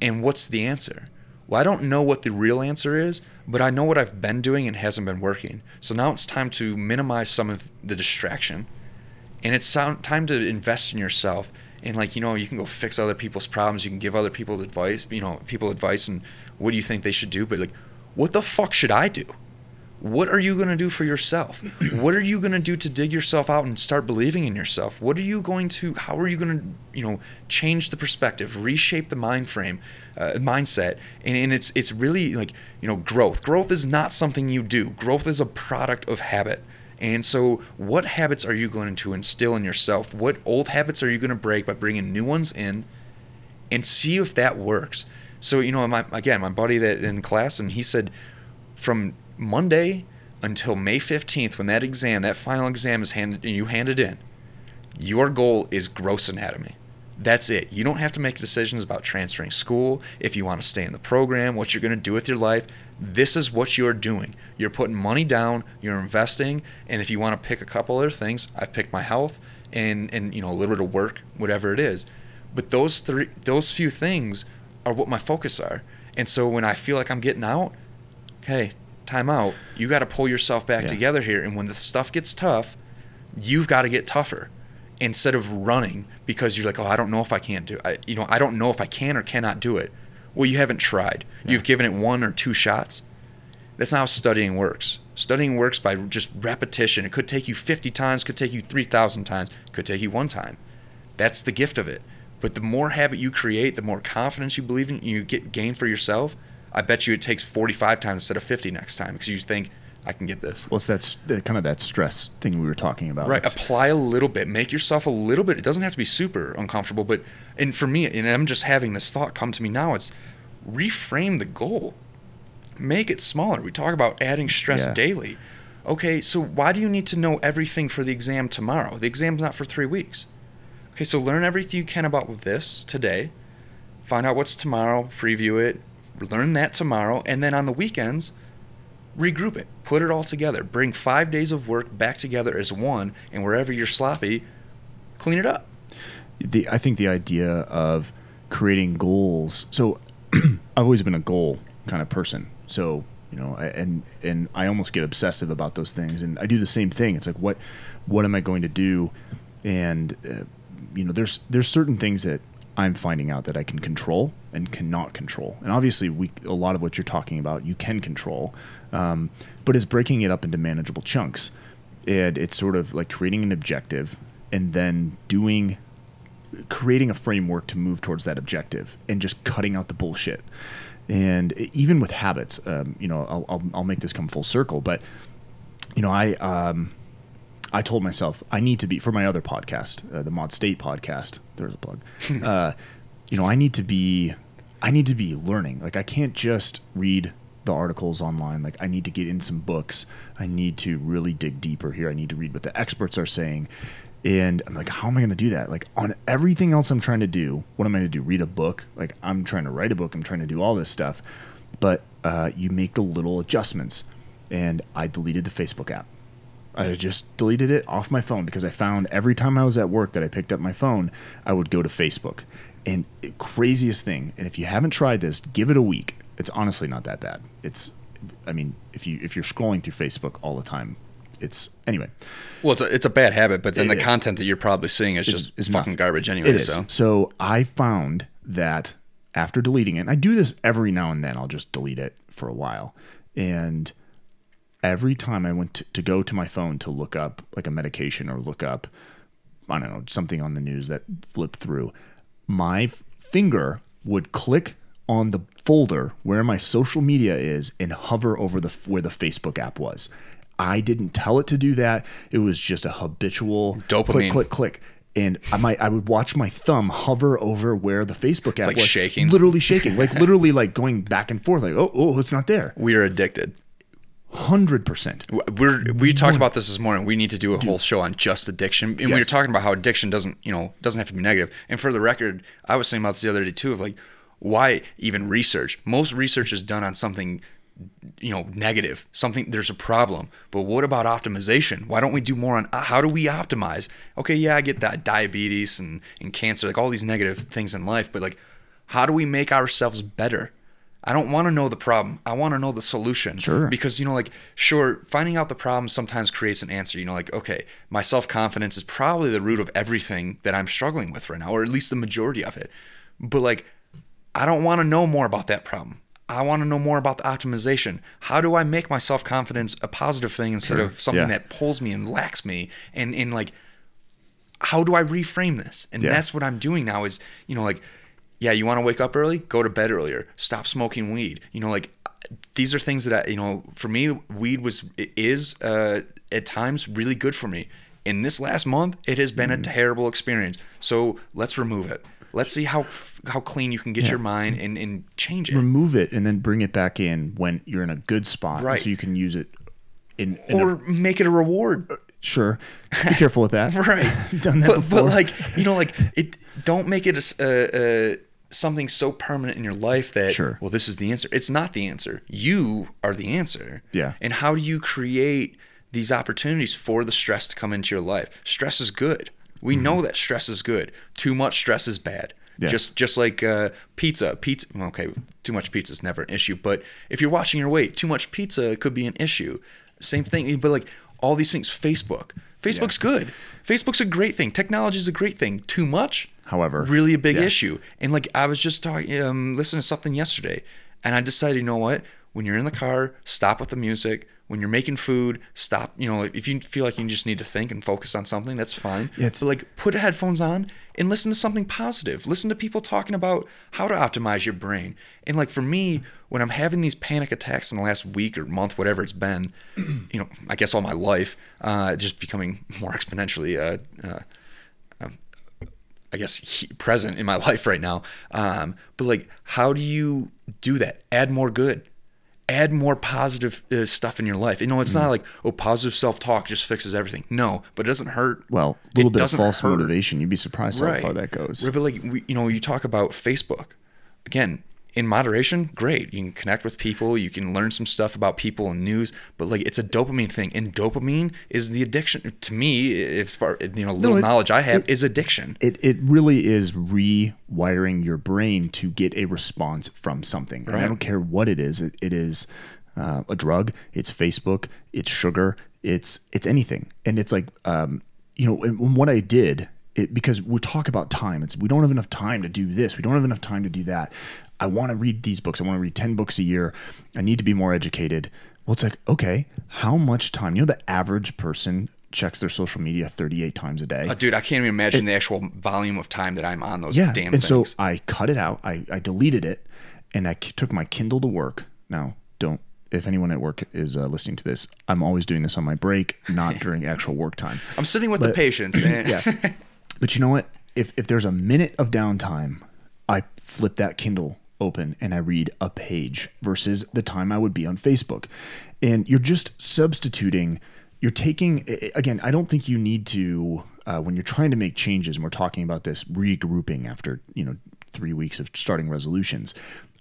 And what's the answer? Well, I don't know what the real answer is, but I know what I've been doing and hasn't been working. So now it's time to minimize some of the distraction. And it's time to invest in yourself. And like, you know, you can go fix other people's problems, you can give other people's advice, you know, people advice and what do you think they should do? But like, what the fuck should I do? what are you going to do for yourself? What are you going to do to dig yourself out and start believing in yourself? What are you going to how are you going to you know change the perspective reshape the mind frame uh, mindset? And, and it's it's really like you know growth. Growth is not something you do. Growth is a product of habit and so what habits are you going to instill in yourself? What old habits are you going to break by bringing new ones in? And see if that works. So you know my, again my buddy that in class and he said from Monday until May 15th, when that exam, that final exam is handed and you hand it in, your goal is gross anatomy. That's it. You don't have to make decisions about transferring school, if you want to stay in the program, what you're going to do with your life. This is what you're doing. You're putting money down, you're investing, and if you want to pick a couple other things, I've picked my health and and you know a little bit of work, whatever it is. But those three those few things are what my focus are. And so when I feel like I'm getting out, okay, time out. You got to pull yourself back yeah. together here. And when the stuff gets tough, you've got to get tougher. Instead of running because you're like, oh, I don't know if I can't do it. I, you know, I don't know if I can or cannot do it. Well, you haven't tried. You've given it one or two shots. That's not how studying works. Studying works by just repetition. It could take you 50 times, could take you 3,000 times, could take you one time. That's the gift of it. But the more habit you create, the more confidence you believe in, you get gain for yourself. I bet you it takes 45 times instead of 50 next time because you think I can get this.
Well, it's that kind of that stress thing we were talking about.
Right.
It's-
Apply a little bit. Make yourself a little bit. It doesn't have to be super uncomfortable, but and for me, and I'm just having this thought come to me now. It's reframe the goal. Make it smaller. We talk about adding stress
Yeah.
daily. Okay, so why do you need to know everything for the exam tomorrow? The exam's not for three weeks. Okay, so learn everything you can about this today. Find out what's tomorrow, preview it, learn that tomorrow, and then on the weekends, regroup it, put it all together, bring five days of work back together as one, and wherever you're sloppy, clean it up.
the I think the idea of creating goals. So I've always been a goal kind of person. So you know, I, and and I almost get obsessive about those things, and I do the same thing. It's like what what am I going to do? And uh, you know, there's there's certain things that I'm finding out that I can control and cannot control. And obviously, we a lot of what you're talking about you can control, um, but it's breaking it up into manageable chunks. And it's sort of like creating an objective and then doing creating a framework to move towards that objective and just cutting out the bullshit. And even with habits, um, you know, I'll, I'll, I'll make this come full circle, but you know, I, um, I told myself I need to be for my other podcast, uh, the Mod State podcast. There's a plug. uh, you know, I need to be, I need to be learning. Like I can't just read the articles online. Like I need to get in some books. I need to really dig deeper here. I need to read what the experts are saying. And I'm like, how am I going to do that? Like on everything else I'm trying to do, what am I going to do? Read a book? Like I'm trying to write a book. I'm trying to do all this stuff. But uh, you make the little adjustments. And I deleted the Facebook app. I just deleted it off my phone because I found every time I was at work that I picked up my phone, I would go to Facebook. And craziest thing, and if you haven't tried this, give it a week. It's honestly not that bad. It's, I mean, if you if you're scrolling through Facebook all the time, it's anyway.
Well, it's a, it's a bad habit, but then the
is.
content that you're probably seeing is just
is
fucking
nothing.
garbage anyway.
It is.
So
So I found that after deleting it, and I do this every now and then, I'll just delete it for a while. And every time I went to, to go to my phone to look up like a medication or look up, I don't know, something on the news that flipped through, my f- finger would click on the folder where my social media is and hover over the where the Facebook app was. I didn't tell it to do that. It was just a habitual
Dopamine.
click, click, click. And I might, I would watch my thumb hover over where the Facebook app
like
was,
shaking.
literally shaking, like literally like going back and forth, like oh, oh, it's not there.
we are addicted.
Hundred percent.
We're we talked about this this morning. We need to do a whole show on just addiction, and we were talking about how addiction doesn't you know doesn't have to be negative. And for the record, I was saying about this the other day too of like why even research. Most research is done on something you know negative something there's a problem but what about optimization why don't we do more on uh, how do we optimize okay yeah i get that diabetes and, and cancer like all these negative things in life but like how do we make ourselves better i don't want to know the problem i want to know the solution
Sure.
because you know like sure finding out the problem sometimes creates an answer you know like okay my self-confidence is probably the root of everything that i'm struggling with right now or at least the majority of it but like I don't want to know more about that problem. I want to know more about the optimization. How do I make my self confidence a positive thing instead
Sure.
of something
Yeah.
that pulls me and lacks me? And and like, how do I reframe this? And
Yeah.
that's what I'm doing now. Is you know like, yeah, you want to wake up early, go to bed earlier. Stop smoking weed. You know like, these are things that I you know for me weed was is uh, at times really good for me. In this last month, it has been
Mm.
a terrible experience. So let's remove it. Let's see how f- how clean you can get your mind and, and change it.
Remove it and then bring it back in when you're in a good spot,
Right.
so you can use it. In, in
or
a,
make it a reward.
sure, be careful with that.
right.
Done that
but,
before.
But like you know, like it. Don't make it a, a- a- something so permanent in your life that
Sure.
well, this is the answer. It's not the answer. You are the answer.
Yeah.
And how do you create these opportunities for the stress to come into your life? Stress is good. We know that stress is good. Too much stress is bad.
Mm-hmm. Yes.
Just just like uh, pizza. Pizza. Okay, too much pizza is never an issue. But if you're watching your weight, too much pizza could be an issue. Same thing. But like all these things, Facebook. Facebook's good. Facebook's a great thing. Technology is a great thing. Too much,
However,
really a big
yeah.
issue. And like I was just talking, um, listening to something yesterday, and I decided, you know what? When you're in the car, stop with the music. When you're making food, stop. You know, if you feel like you just need to think and focus on something, that's fine.
Yeah,
so like, put headphones on and listen to something positive. Listen to people talking about how to optimize your brain. And like for me, when I'm having these panic attacks in the last week or month, whatever it's been, you know, I guess all my life, uh, just becoming more exponentially uh, uh, I guess present in my life right now. Um, but like, how do you do that? Add more good. Add more positive uh, stuff in your life. You know, it's
Mm.
not like oh, positive self-talk just fixes everything. No, but it doesn't hurt.
well, a little
It
bit of false
hurt.
motivation. You'd be surprised how far that goes.
Right, but like we, you know, you talk about Facebook again in moderation. Great, you can connect with people. You can learn some stuff about people and news. But like, it's a dopamine thing, and dopamine is the addiction to me. If far you know, little
it-
knowledge I have
it-
is addiction.
it, it really is rewiring your brain to get a response from something. And I don't care what it is. It, it is uh, a drug. It's Facebook. It's sugar. It's it's anything. And it's like um, you know, and when what I did it because we talk about time. It's we don't have enough time to do this. We don't have enough time to do that. I want to read these books. I want to read ten books a year. I need to be more educated. Well, it's like okay, how much time? You know, the average person checks their social media 38 times a day.
Uh, dude, I can't even imagine the actual volume of time that I'm on those
Yeah,
damn
and
things.
so I cut it out. I, I deleted it, and I took my Kindle to work. Now, don't if anyone at work is uh, listening to this, I'm always doing this on my break, not during actual work time.
I'm sitting with the patients, and
Yeah, but you know what? If if there's a minute of downtime, I flip that Kindle open and I read a page versus the time I would be on Facebook, and you're just substituting. You're taking again. I don't think you need to uh, when you're trying to make changes. And we're talking about this regrouping after you know three weeks of starting resolutions.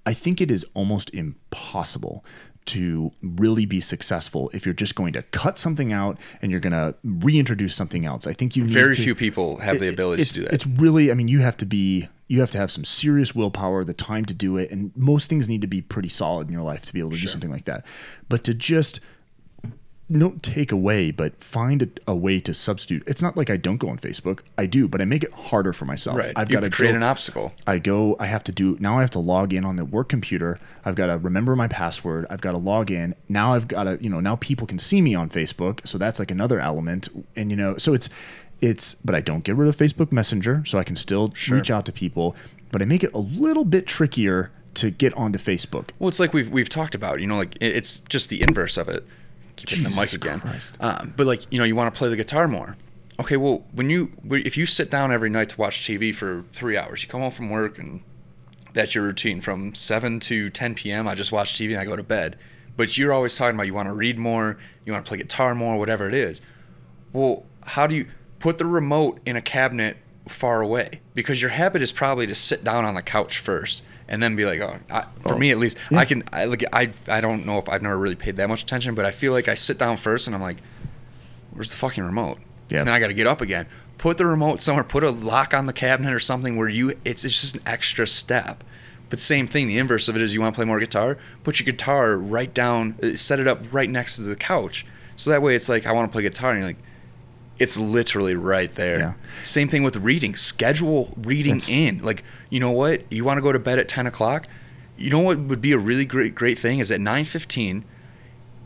I think it is almost impossible to really be successful if you're just going to cut something out and you're going to reintroduce something else. I think you need
very
to-
few people have the ability to do that.
It's really, I mean, you have to be, you have to have some serious willpower, the time to do it, and most things need to be pretty solid in your life to be able to do something like that. But to just don't take away, but find a, a way to substitute. It's not like I don't go on Facebook. I do, but I make it harder for myself.
right.
I've got to
create
go,
an obstacle.
I go, I have to do, now I have to log in on the work computer. I've got to remember my password. I've got to log in. Now I've got to, you know, now people can see me on Facebook. So that's like another element. And, you know, so it's, it's, but I don't get rid of Facebook Messenger. So I can still reach out to people, but I make it a little bit trickier to get onto Facebook.
Well, it's like we've we've talked about. You know, like it's just the inverse of it. Keep hitting the mic
Jesus
again. Um, but like you know, you want to play the guitar more. Okay, well, when you if you sit down every night to watch TV for three hours, you come home from work and that's your routine from 7 to 10 p.m. I just watch TV and I go to bed. But you're always talking about you want to read more, you want to play guitar more, whatever it is. Well, how do you put the remote in a cabinet far away? Because your habit is probably to sit down on the couch first and then be like, oh, I, for me at least, I can, I like, I, I don't know if I've never really paid that much attention, but I feel like I sit down first and I'm like, where's the fucking remote?
Yeah.
And then I got to get up again. Put the remote somewhere. Put a lock on the cabinet or something where you. It's it's just an extra step. But same thing. The inverse of it is you want to play more guitar. Put your guitar right down. uh, Set it up right next to the couch. So that way it's like I want to play guitar and you're like, it's literally right there.
Yeah.
Same thing with reading. Schedule reading
That's-
in. Like you know what? You want to go to bed at ten o'clock. You know what would be a really great great thing is at nine fifteen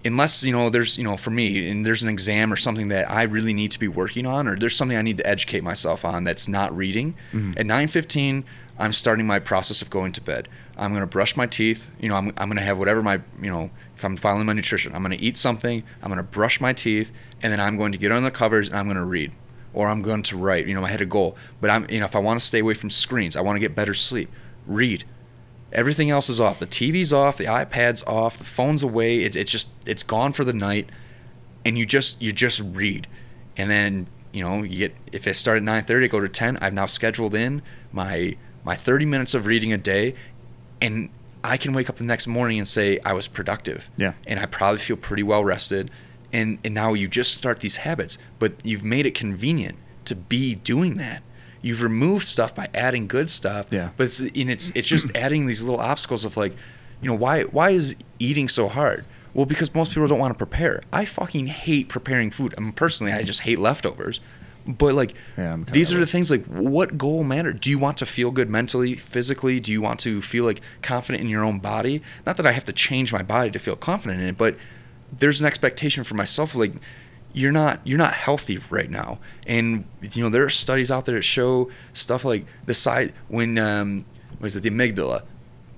unless you know there's you know for me and there's an exam or something that I really need to be working on or there's something I need to educate myself on that's not reading mm-hmm. at 9:15 I'm starting my process of going to bed I'm going to brush my teeth you know I'm I'm going to have whatever my you know I'm following my nutrition I'm going to eat something I'm going to brush my teeth and then I'm going to get on the covers and I'm going to read or I'm going to write you know I had a goal but I'm you know if I want to stay away from screens I want to get better sleep read Everything else is off. The TV's off. The iPad's off. The phone's away. It's it's just it's gone for the night, and you just you just read, and then you know you get if I start at nine thirty, go to ten. I've now scheduled in my my thirty minutes of reading a day, and I can wake up the next morning and say I was productive.
Yeah.
and I probably feel pretty well rested, and and now you just start these habits, but you've made it convenient to be doing that. You've removed stuff by adding good stuff.
Yeah.
But it's and it's it's just adding these little obstacles of like, you know, why why is eating so hard? Well, because most people don't want to prepare. I fucking hate preparing food. I mean, personally, I just hate leftovers. But like,
Yeah,
these are the things like, what goal matter? Do you want to feel good mentally, physically? Do you want to feel like confident in your own body? Not that I have to change my body to feel confident in it, but there's an expectation for myself. Like, you're not you're not healthy right now, and you know there are studies out there that show stuff like the side when um, what is it the amygdala.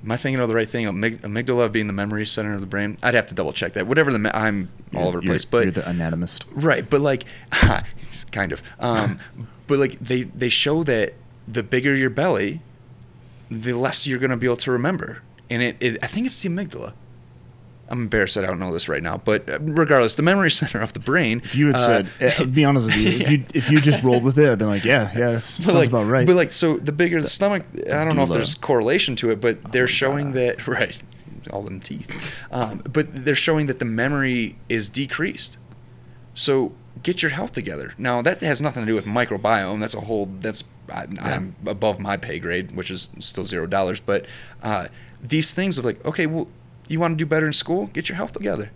Am I thinking of the right thing? Amyg- Amygdala being the memory center of the brain. I'd have to double check that. Whatever the me- I'm all over the place, but
you're the anatomist.
Right, but like, kind of. Um, but like they they show that the bigger your belly, the less you're gonna be able to remember, and it, it I think it's the amygdala. I'm embarrassed that I don't know this right now, but uh, regardless, the memory center of the brain.
If you had
uh,
said, eh, I'll be honest with you, if you if you just rolled with it, I'd been like, yeah, yeah, that
but
sounds
like,
about right.
But like, so the bigger the stomach, I don't know if there's correlation to it, but they're showing
God.
that right, all them teeth. Um, but they're showing that the memory is decreased. So get your health together. Now that has nothing to do with microbiome. That's a whole. That's I, I'm above my pay grade, which is still zero dollars. But uh, these things of like, okay, well, you want to do better in school? Get your health together.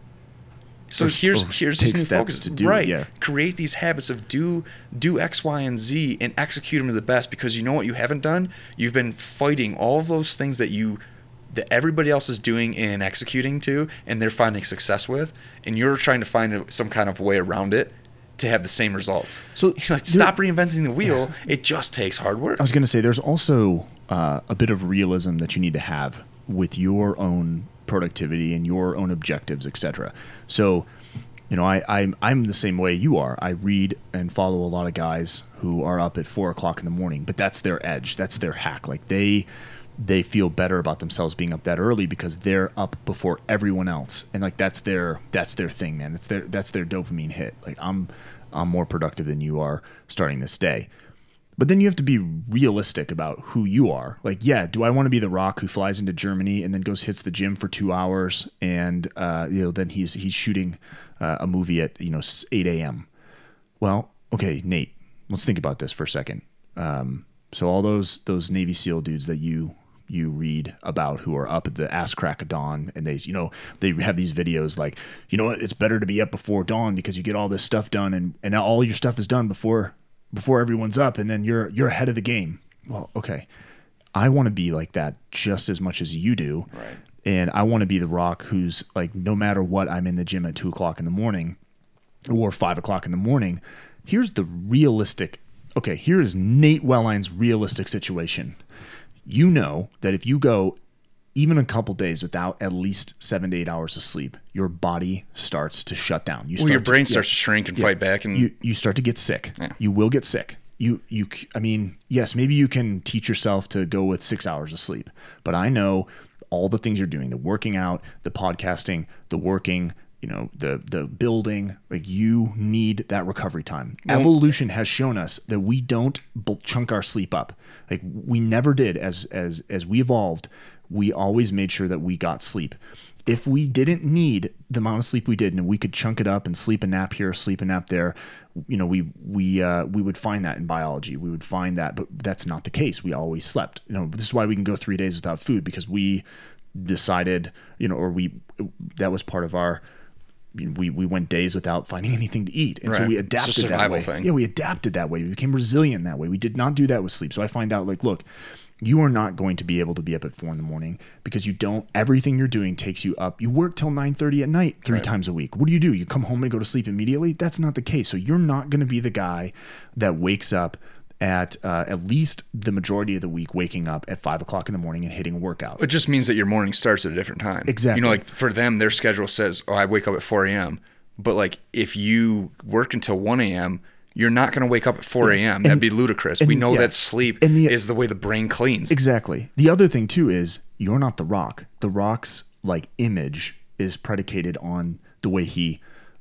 So
Or-
here's
or
here's
take
this new focus.
to do
right.
yeah.
Create these habits of do do X, Y, and Z and execute them to the best because you know what you haven't done? You've been fighting all of those things that you that everybody else is doing and executing to and they're finding success with and you're trying to find some kind of way around it to have the same results.
So,
You're like stop reinventing the wheel. It just takes hard work.
I was going to say there's also uh, a bit of realism that you need to have with your own productivity and your own objectives, etc. So, you know, I, I'm I'm the same way you are. I read and follow a lot of guys who are up at four o'clock in the morning, but that's their edge. That's their hack. Like they they feel better about themselves being up that early because they're up before everyone else, and like that's their that's their thing, man. It's their that's their dopamine hit. Like I'm I'm more productive than you are starting this day. But then you have to be realistic about who you are. Like, yeah, do I want to be the Rock who flies into Germany and then goes hits the gym for two hours and uh, you know then he's he's shooting uh, a movie at you know eight a.m. Well, okay, Nate, let's think about this for a second. Um, so all those those Navy SEAL dudes that you you read about who are up at the ass crack of dawn and they you know they have these videos like you know what it's better to be up before dawn because you get all this stuff done and and all your stuff is done before before everyone's up and then you're you're ahead of the game well okay i want to be like that just as much as you do
Right.
and i want to be the rock who's like no matter what i'm in the gym at two o'clock in the morning or five o'clock in the morning. Here's the realistic. Okay, here is Nate Welline's realistic situation. You know that if you go even a couple days without at least seven to eight hours of sleep, your body starts to shut down. You
well, your
start to-
brain
yeah,
starts to shrink and fight back and
you you start to get sick.
Yeah.
You will get sick. You you I mean, yes, maybe you can teach yourself to go with 6 hours of sleep. But I know all the things you're doing, the working out, the podcasting, the working, you know, the the building, like you need that recovery time. Evolution has shown us that we don't chunk our sleep up. Like we never did as as as we evolved, we always made sure that we got sleep if we didn't need the amount of sleep we did and we could chunk it up and sleep a nap here sleep a nap there you know we we uh, we would find that in biology we would find that but that's not the case we always slept you know this is why we can go three days without food because we decided you know or we that was part of our you know, we we went days without finding anything to eat, and so
Right.
we
It's a
adapted that
survival
way.
thing.
Yeah, we adapted that way. We became resilient that way. We did not do that with sleep. So I find out like, look, you are not going to be able to be up at four in the morning because you don't. Everything you're doing takes you up. You work till nine thirty at night three
Right.
times a week. What do you do? You come home and go to sleep immediately? That's not the case. So you're not going to be the guy that wakes up at uh, at least the majority of the week waking up at five o'clock in the morning and hitting a workout.
It just means that your morning starts at a different time.
Exactly.
You know, like for them, their schedule says, "Oh, I wake up at 4 a.m." But like, if you work until 1 a.m., you're not going to wake up at 4 a.m. That'd be ludicrous. we know
yeah.
that sleep
And the-
is the way the brain cleans.
Exactly. The other thing too is you're not the rock. The rock's like image is predicated on the way he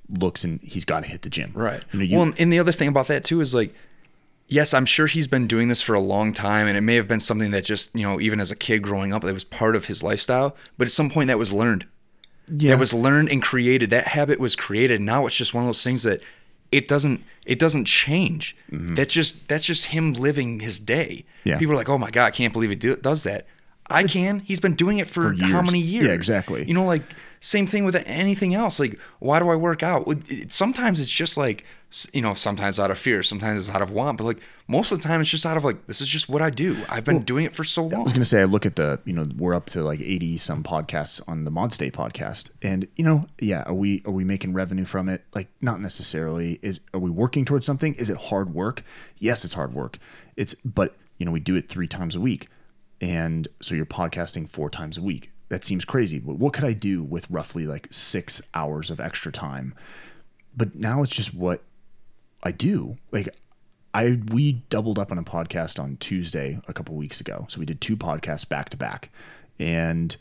looks and he's got to hit the gym.
Right.
You know, you,
well, and the other thing about that too is like, yes, I'm sure he's been doing this for a long time, and it may have been something that just you know, even as a kid growing up, that was part of his lifestyle. But at some point, that was learned.
yeah.
That was learned and created. That habit was created. Now it's just one of those things that it doesn't it doesn't change. That's just that's just him living his day.
Mm-hmm. Yeah.
People are like, oh my god, I can't believe he do, does that. I can. He's been doing it for,
For
how
years.
many
Yeah,
years?
exactly.
You know, like same thing with anything else. Like, why do I work out? Sometimes it's just like, you know, sometimes out of fear, sometimes it's out of want, but like most of the time it's just out of like, this is just what I do. I've been doing it for so long.
I was going to say, I look at the, you know, we're up to like 80 some podcasts on the Mod State podcast. And, you know, yeah, are we, are we making revenue from it? Like, not necessarily. Is, are we working towards something? Is it hard work? Yes, it's hard work. It's, but, you know, we do it three times a week. And so you're podcasting four times a week. That seems crazy. But what could I do with roughly like six hours of extra time? But now it's just what I do. Like I we doubled up on a podcast on Tuesday a couple weeks ago. So we did two podcasts back to back. And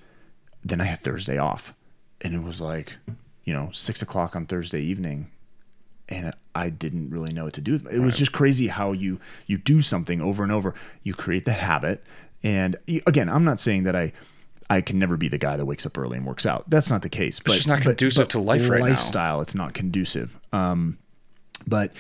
then I had Thursday off. And it was like, you know, six o'clock on Thursday evening. And I didn't really know what to do. with It It was just crazy how you you do something over and over. You create the habit. And again, I'm not saying that I I can never be the guy that wakes up early and works out. That's not the case. But it's
just not conducive to life right now.
lifestyle, it's not conducive. Um, but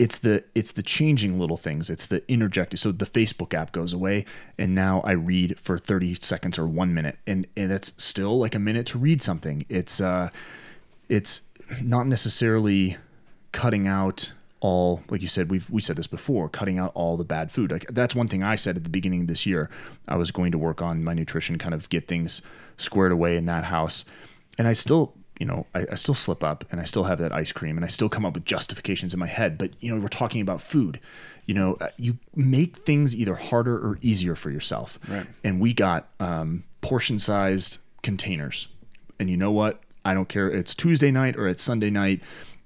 it's the it's the changing little things. It's the interjecting. So the facebook app goes away and now i read for 30 seconds or one minute and, and that's still like a minute to read something. It's uh it's not necessarily cutting out all like you said we've we said this before cutting out all the bad food. Like that's one thing i said at the beginning of this year. I was going to work on my nutrition kind of get things squared away in that house and i still you know I, I still slip up and i still have that ice cream and i still come up with justifications in my head. But you know we're talking about food. You know uh, you make things either harder or easier for yourself.
Right.
and we got um, portion sized containers. And you know what? I don't care. It's tuesday night or it's sunday night.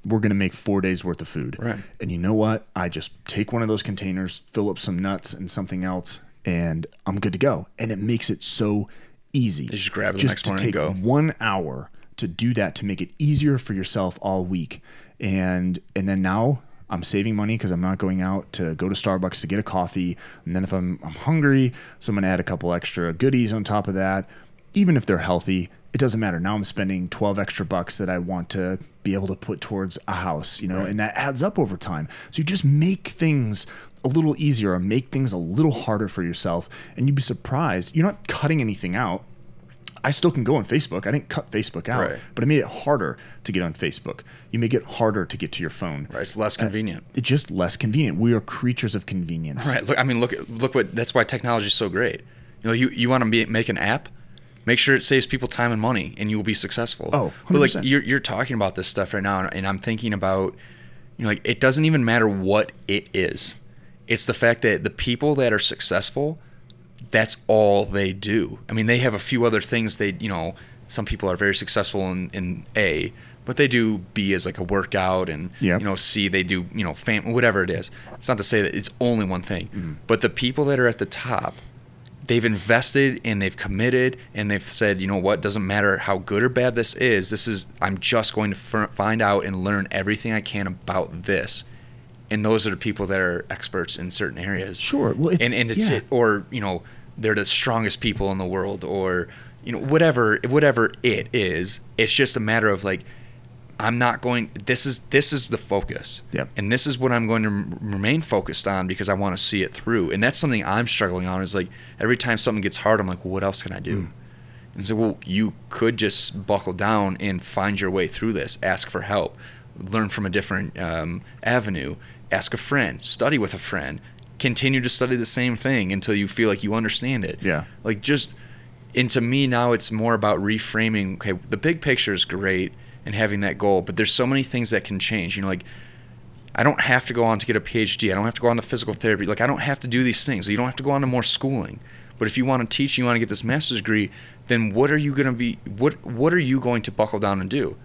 We're going to make four days worth of food.
Right.
and you know what? I just take one of those containers fill up some nuts and something else and i'm good to go. And it makes it so easy
just grab it the
just
next
to
morning and
take
go.
one hour to do that to make it easier for yourself all week. And and then now i'm saving money because i'm not going out to go to starbucks to get a coffee. And then if i'm, I'm hungry so i'm going to add a couple extra goodies on top of that. Even if they're healthy it doesn't matter. Now i'm spending 12 extra bucks that i want to be able to put towards a house you know and that adds up over time. So you just make things a little easier or make things a little harder for yourself. And you'd be surprised you're not cutting anything out I still can go on Facebook. I didn't cut Facebook out,
Right.
but I made it harder to get on Facebook. You make it harder to get to your phone.
Right, it's less uh, convenient.
It's just less convenient. We are creatures of convenience.
Right. Look, I mean, look, look what. That's why technology is so great. You know, you you want to be, make an app, make sure it saves people time and money, and you will be successful.
Oh, 100%.
but like you're you're talking about this stuff right now, and, and I'm thinking about, you know, like it doesn't even matter what it is. It's the fact that the people that are successful, that's all they do. I mean, they have a few other things they, you know, some people are very successful in, in A, but they do B as like a workout and,
Yep.
you know, C, they do, you know, fam- whatever it is. It's not to say that it's only one thing,
Mm-hmm.
but the people that are at the top, they've invested and they've committed and they've said, you know what, doesn't matter how good or bad this is, this is, I'm just going to f- find out and learn everything I can about this. And those are the people that are experts in certain areas
Sure. Well, it's,
and and it's
yeah.
it, or you know they're the strongest people in the world or you know whatever whatever it is it's just a matter of like i'm not going this is this is the focus.
Yep.
and this is what i'm going to rem- remain focused on because i want to see it through. And that's something i'm struggling on is like every time something gets hard i'm like well, what else can i do?
Mm.
and so well you could just buckle down and find your way through this. Ask for help. Learn from a different um, avenue. Ask a friend. Study with a friend continue to study the same thing until you feel like you understand it
Yeah.
like just and to me now it's more about reframing okay the big picture is great and having that goal but there's so many things that can change you know like I don't have to go on to get a PhD. I don't have to go on to physical therapy. Like I don't have to do these things. You don't have to go on to more schooling. But if you want to teach, you want to get this master's degree, then what are you going to be what what are you going to buckle down and do?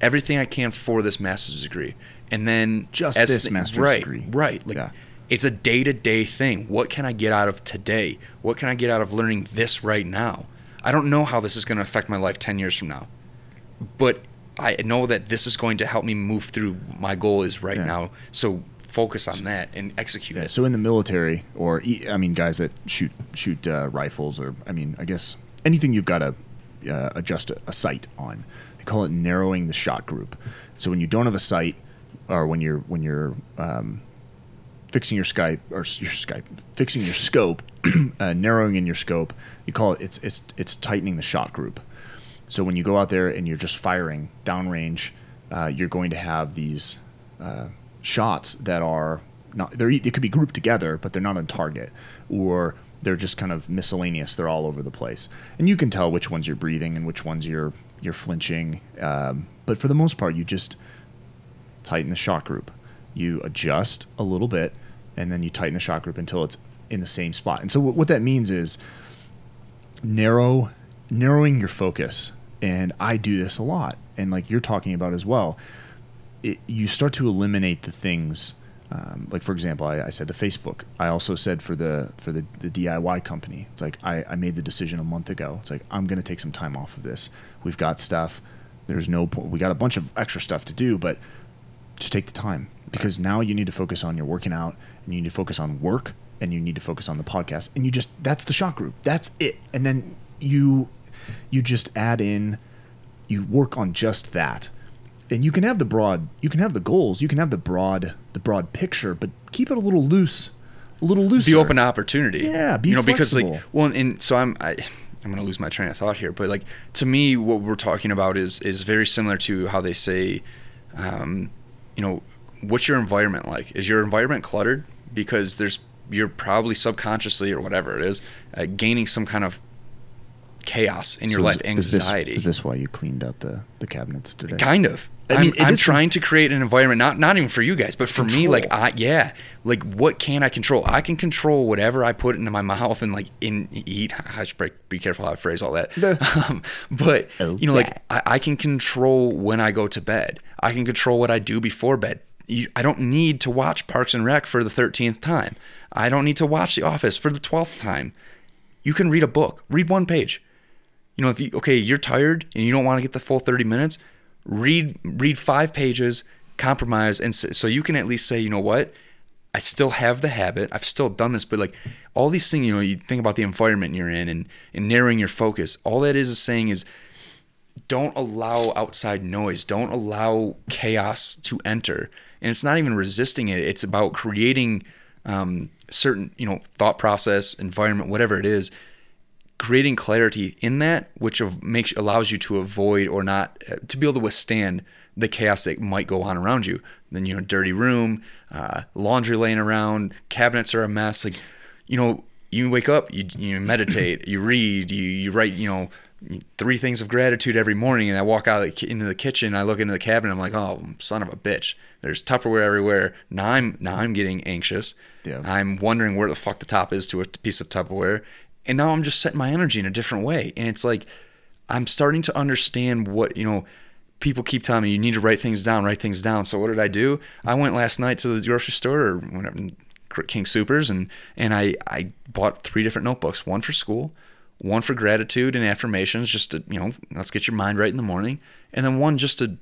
Everything I can for this master's degree. And then
Just
as
this
thi-
master's
right,
degree.
Right. Like
Yeah.
It's a day-to-day thing. What can I get out of today? What can I get out of learning this right now? I don't know how this is going to affect my life 10 years from now but I know that this is going to help me move through my goal is right
Yeah.
now. So focus on that and execute
Yeah,
it.
so in the military, or I mean, guys that shoot shoot uh, rifles, or I mean, I guess anything you've got to uh, adjust a, a sight on. They call it narrowing the shot group. So when you don't have a sight, or when you're when you're um, fixing your Skype or your Skype, fixing your scope, uh, narrowing in your scope, you call it it's it's it's tightening the shot group. So when you go out there and you're just firing downrange, uh, you're going to have these uh, shots that are not. They could be grouped together, but they're not on target, or they're just kind of miscellaneous. They're all over the place, and you can tell which ones you're breathing and which ones you're you're flinching. Um, but for the most part, you just tighten the shot group. You adjust a little bit, and then you tighten the shot group until it's in the same spot. And so what, what that means is narrow narrowing your focus. And I do this a lot, and like you're talking about as well. It, you start to eliminate the things um, like for example I, I, said the facebook i also said for the for the, the diy company it's like I, I made the decision a month ago it's like i'm going to take some time off of this we've got stuff there's no point we got a bunch of extra stuff to do but just take the time because now you need to focus on your working out and you need to focus on work and you need to focus on the podcast and you just that's the shot group. That's it. And then you you just add in you work on just that. And you can have the broad you can have the goals you can have the broad the broad picture but keep it a little loose a little loose
be open to opportunity.
Yeah be
you know
flexible.
because like well and so i'm I, i'm gonna lose my train of thought here but like to me what we're talking about is is very similar to how they say um, you know what's your environment like? Is your environment cluttered? Because there's you're probably subconsciously or whatever it is uh, gaining some kind of chaos in your
So
life,
is, is
anxiety.
this, is this why you cleaned out the the cabinets today
Kind of.
I mean,
am I'm trying to create an environment, not not even for you guys, but for me. Like,
Control.
I yeah, like what can I control? I can control whatever I put into my mouth and like in eat. I should be- be careful how I phrase all that. um, but you know, like I, I can control when I go to bed. I can control what I do before bed. You, I don't need to watch Parks and Rec for the thirteenth time. I don't need to watch The Office for the twelfth time. You can read a book. Read one page you know if you okay you're tired and you don't want to get the full 30 minutes read read five pages compromise and so you can at least say you know what? I still have the habit. I've still done this. But like all these things you know you think about the environment you're in and, and narrowing your focus. All that is is saying is don't allow outside noise. Don't allow chaos to enter. And it's not even resisting it. It's about creating um, certain you know thought process environment whatever it is creating clarity in that, which makes allows you to avoid or not uh, to be able to withstand the chaos that might go on around you. Then you know, dirty room, uh, laundry laying around, cabinets are a mess. Like, you know, you wake up, you you meditate, you read, you you write, you know, three things of gratitude every morning. And I walk out of the ki- into the kitchen, I look into the cabinet, I'm like, oh, son of a bitch. There's Tupperware everywhere. Now I'm now I'm getting anxious.
Yeah.
I'm wondering where the fuck the top is to a piece of Tupperware. And now I'm just setting my energy in a different way. And it's like I'm starting to understand what, you know, people keep telling me you need to write things down, write things down. So what did I do? I went last night to the grocery store or whatever King Supers and and I I bought three different notebooks, one for school, one for gratitude and affirmations just to, you know, let's get your mind right in the morning, and then one just to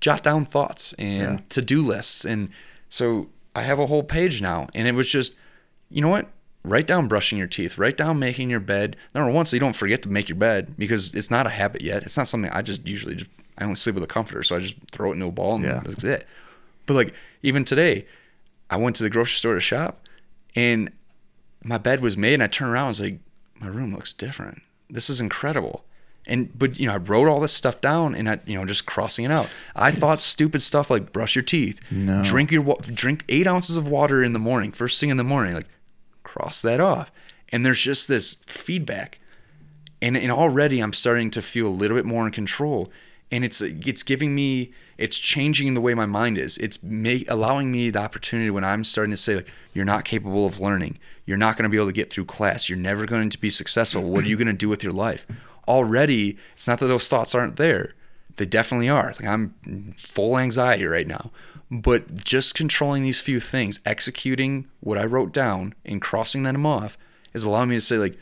jot down thoughts and
Yeah.
to-do lists. And so I have a whole page now and it was just you know what? Write down brushing your teeth. Write down making your bed. Number one, so you don't forget to make your bed because it's not a habit yet. It's not something I just usually just I only sleep with a comforter, so I just throw it into a ball and
Yeah.
that's it. But like even today, I went to the grocery store to shop, and my bed was made, and I turned around, and was like, my room looks different. This is incredible. And but you know, I wrote all this stuff down, and I you know just crossing it out. I thought stupid stuff like brush your teeth,
No.
drink your drink eight ounces of water in the morning, first thing in the morning, like cross that off. And there's just this feedback. And and already I'm starting to feel a little bit more in control. And it's it's giving me it's changing the way my mind is. It's make, allowing me the opportunity when I'm starting to say like you're not capable of learning. You're not going to be able to get through class. You're never going to be successful. What are you going to do with your life? Already it's not that those thoughts aren't there. They definitely are. Like I'm full anxiety right now but just controlling these few things executing what I wrote down and crossing them off is allowing me to say like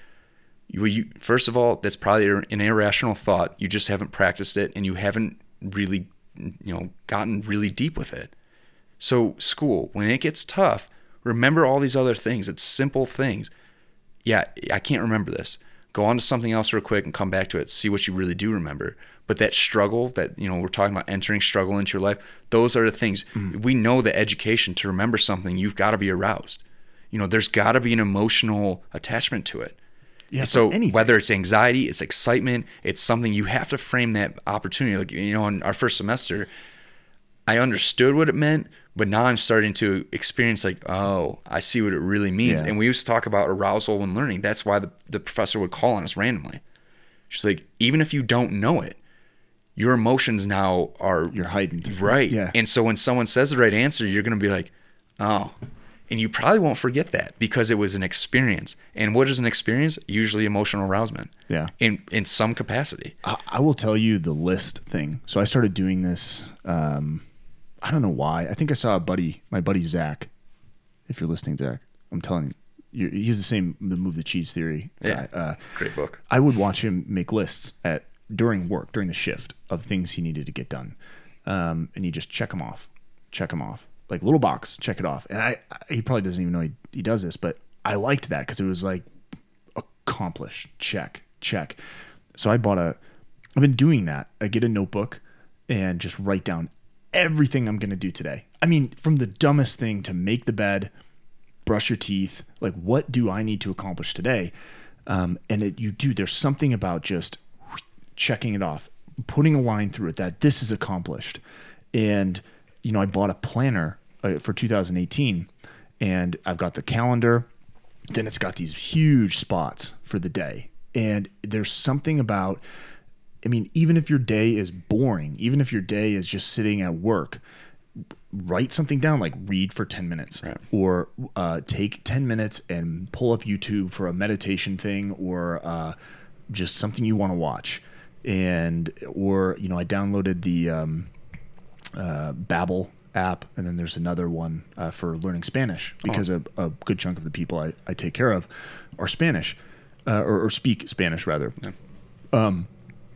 well, you first of all that's probably an irrational thought. You just haven't practiced it and you haven't really you know gotten really deep with it. So school when it gets tough remember all these other things. It's simple things. Yeah i can't remember this. Go on to something else real quick and come back to it. See what you really do remember but that struggle that you know we're talking about entering struggle into your life those are the things mm. we know that education to remember something you've got to be aroused you know there's got to be an emotional attachment to it
Yeah,
so
anything.
whether it's anxiety, it's excitement, it's something you have to frame that opportunity. Like you know, in our first semester, I understood what it meant, but now I'm starting to experience like, oh, I see what it really means.
Yeah.
And we used to talk about arousal when learning. That's why the, the professor would call on us randomly. She's like, even if you don't know it, your emotions now are
You're heightened.
right.
Yeah.
And so when someone says the right answer, you're going to be like, oh. And you probably won't forget that because it was an experience. And what is an experience? Usually emotional arousement.
Yeah.
In in some capacity.
I, I will tell you the list thing. So I started doing this. Um, I don't know why. I think I saw a buddy, my buddy Zach. If you're listening, Zach, I'm telling you, he's the same. The move the cheese theory.
Yeah.
Uh,
Great book.
I would watch him make lists at during work during the shift of things he needed to get done, um, and you just check them off, check them off, like little box, check it off. And I, I he probably doesn't even know he, he does this, but I liked that because it was like accomplished, check, check. So I bought a. I've been doing that. I get a notebook and just write down everything I'm going to do today. I mean, from the dumbest thing to make the bed, brush your teeth. Like, what do I need to accomplish today? Um, and it, you do. There's something about just checking it off, putting a line through it that this is accomplished. And you know, I bought a planner uh, for 2018, and I've got the calendar. Then it's got these huge spots for the day, and there's something about. I mean, even if your day is boring, even if your day is just sitting at work, write something down like read for 10 minutes
Right.
or uh, take 10 minutes and pull up youtube for a meditation thing or uh, just something you want to watch and or you know i downloaded the um, uh, babbel app and then there's another one uh, for learning spanish because a, a good chunk of the people i, I take care of are spanish uh, or, or speak spanish rather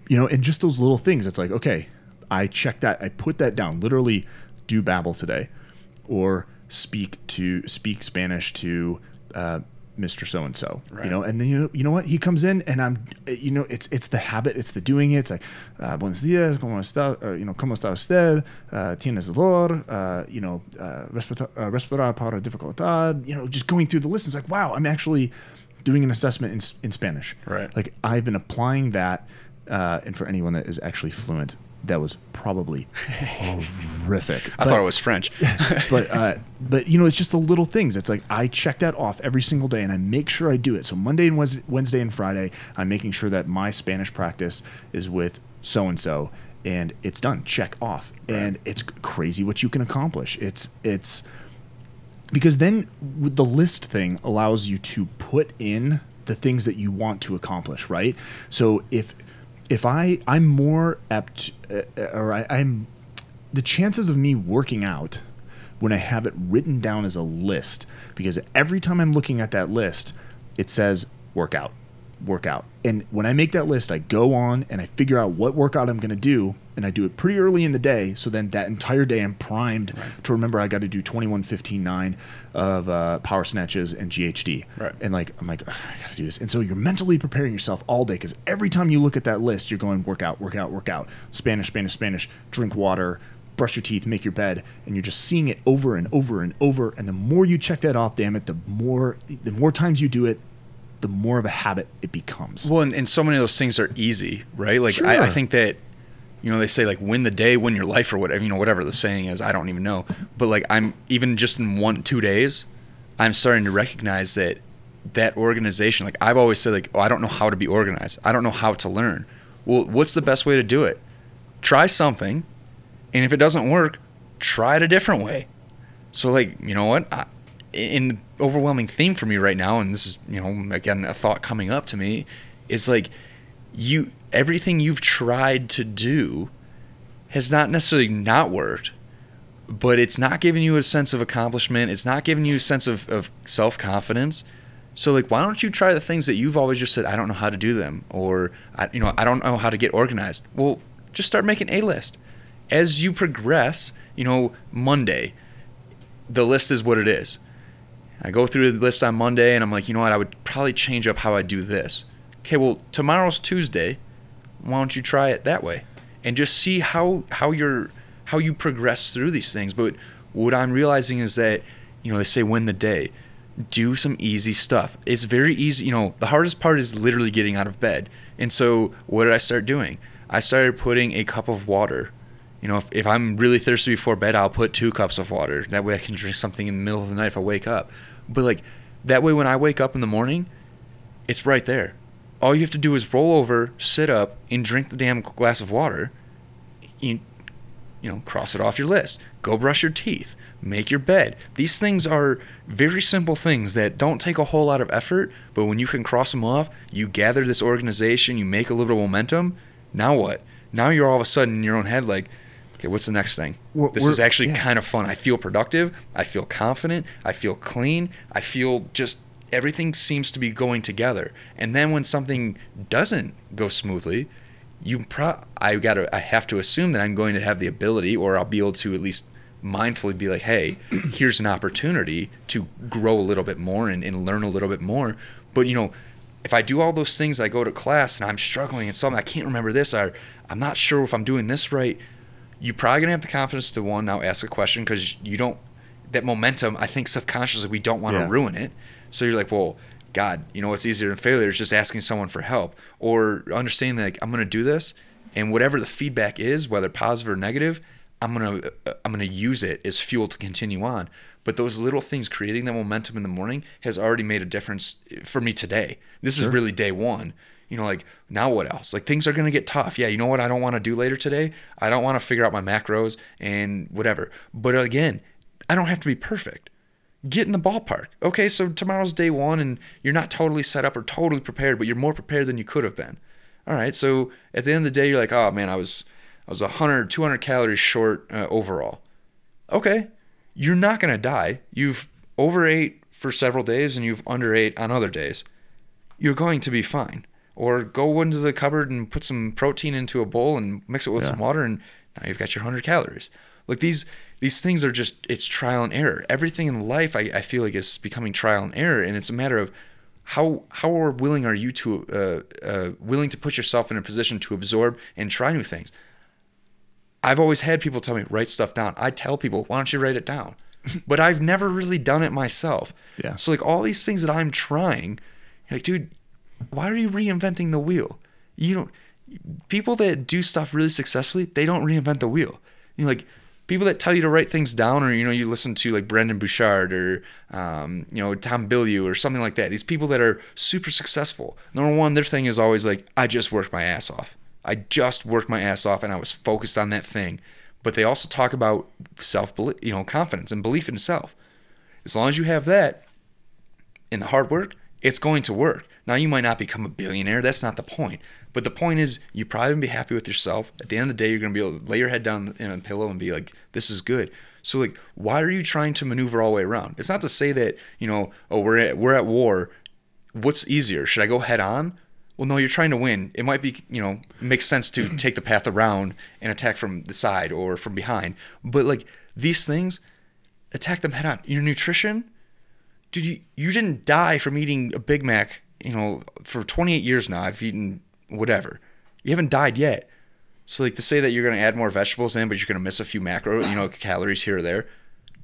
you know, and just those little things. It's like, okay, I check that, I put that down. Literally, do Babbel today, or speak to speak Spanish to uh, Mr. So and So. You know, and then you know, you know what? He comes in, and I'm, you know, it's it's the habit, it's the doing it. It's like, uh, buenos días, cómo está, or, you know, cómo está usted? Uh, tienes dolor? Uh, you know, uh, respira- uh, respirar para dificultad. You know, just going through the list. It's like, wow, I'm actually doing an assessment in, in Spanish.
Right.
Like I've been applying that, uh, and for anyone that is actually fluent, that was probably horrific.
I thought it was French.
but uh, but you know, it's just the little things. It's like I check that off every single day, and I make sure I do it. So Monday and Wednesday, Wednesday and Friday, I'm making sure that my Spanish practice is with so and so, and it's done. Check off, and it's crazy what you can accomplish. It's it's because then the list thing allows you to put in the things that you want to accomplish right so if if i i'm more apt uh, or I, i'm the chances of me working out when i have it written down as a list because every time i'm looking at that list it says workout workout. And when i make that list i go on and i figure out what workout i'm going to do and i do it pretty early in the day so then that entire day i'm primed to remember i got to do 21 15 9 of uh, power snatches and ghd
Right.
and like i'm like i gotta do this. And so you're mentally preparing yourself all day because every time you look at that list you're going workout workout workout. Spanish spanish spanish. Drink water brush your teeth make your bed and you're just seeing it over and over and over. And the more you check that off damn it the more the more times you do it the more of a habit it becomes
Well, and, and so many of those things are easy, right? Like I, I think that, you know, they say like win the day, win your life, or whatever. You know, whatever the saying is, I don't even know. But like I'm even just in one two days, I'm starting to recognize that that organization. Like I've always said, like oh, I don't know how to be organized. I don't know how to learn. Well, what's the best way to do it? Try something, and if it doesn't work, try it a different way. So like, you know what? I, in the overwhelming theme for me right now, and this is, you know, again, a thought coming up to me, is like you everything you've tried to do has not necessarily not worked, but it's not giving you a sense of accomplishment. It's not giving you a sense of, of self confidence. So like, why don't you try the things that you've always just said, I don't know how to do them, or I, you know, I don't know how to get organized. Well, just start making a list. As you progress, you know, Monday, the list is what it is. I go through the list on Monday and I'm like, you know what, I would probably change up how I do this. Okay, well, tomorrow's Tuesday. Why don't you try it that way? And just see how how you're how you progress through these things. But what I'm realizing is that, you know, they say win the day. do some easy stuff. It's very easy. You know, the hardest part is literally getting out of bed. And so, what did I start doing? I started putting a cup of water. You know, if, if I'm really thirsty before bed, I'll put two cups of water. That way I can drink something in the middle of the night if I wake up. But like that way, when I wake up in the morning, it's right there. All you have to do is roll over, sit up, and drink the damn glass of water. You, you know, cross it off your list. Go brush your teeth. Make your bed. These things are very simple things that don't take a whole lot of effort, but when you can cross them off, you gather this organization, you make a little momentum. Now what? Now you're all of a sudden in your own head like, okay, what's the next thing?
We're-
this is actually
yeah.
kind of fun. I feel productive. I feel confident. I feel clean. I feel just everything seems to be going together. And then when something doesn't go smoothly, you pro I got to I have to assume that I'm going to have the ability or I'll be able to at least mindfully be like, "Hey, here's an opportunity to grow a little bit more and, and learn a little bit more." But, you know, if I do all those things, I go to class and I'm struggling and something I can't remember this or I'm not sure if I'm doing this right, you're probably gonna have the confidence to one now ask a question because you don't that momentum. I think subconsciously we don't want to
Yeah.
ruin it. So you're like, well, God, you know what's easier than failure is just asking someone for help or understanding that like, I'm gonna do this and whatever the feedback is, whether positive or negative, I'm gonna uh, I'm gonna use it as fuel to continue on. But those little things creating that momentum in the morning has already made a difference for me today. This is really day one you know, like now what else? Like things are gonna get tough. Yeah, you know what I don't want to do later today? I don't want to figure out my macros and whatever. But again, I don't have to be perfect. Get in the ballpark. Okay, so tomorrow's day one and you're not totally set up or totally prepared, but you're more prepared than you could have been. All right, so at the end of the day, you're like, oh man, I was I was 100, 200 calories short uh, overall. Okay, you're not gonna die. You've overate for several days and you've underate on other days you're going to be fine. Or go into the cupboard and put some protein into a bowl and mix it with
Yeah.
some water, and now you've got your 100 calories. Like these these things are just it's trial and error. Everything in life, I, I feel like is becoming trial and error, and it's a matter of how how willing are you to uh, uh, willing to put yourself in a position to absorb and try new things. I've always had people tell me write stuff down. I tell people, why don't you write it down? but I've never really done it myself.
Yeah.
So like all these things that I'm trying, like, dude, why are you reinventing the wheel? You don't. People that do stuff really successfully, they don't reinvent the wheel. You know, like people that tell you to write things down, or you know, you listen to like Brendon Burchard or um, you know Tom Bilyeu or something like that. These people that are super successful. Number one, their thing is always like, I just worked my ass off. I just worked my ass off, and I was focused on that thing. But they also talk about self, you know, confidence and belief in self. As long as you have that, in the hard work, it's going to work. Now you might not become a billionaire. That's not the point. But the point is, you probably be happy with yourself. At the end of the day, you're gonna be able to lay your head down in a pillow and be like, "This is good." So like, why are you trying to maneuver all the way around? It's not to say that you know, oh, we're at we're at war. What's easier? Should I go head on? Well, no, you're trying to win. It might be, you know, makes sense to take the path around and attack from the side or from behind. But like these things, attack them head on. Your nutrition, dude, you, you didn't die from eating a Big Mac, you know, for 28 years now. I've eaten whatever. You haven't died yet. So like to say that you're going to add more vegetables in, but you're going to miss a few macro, you know, calories here or there.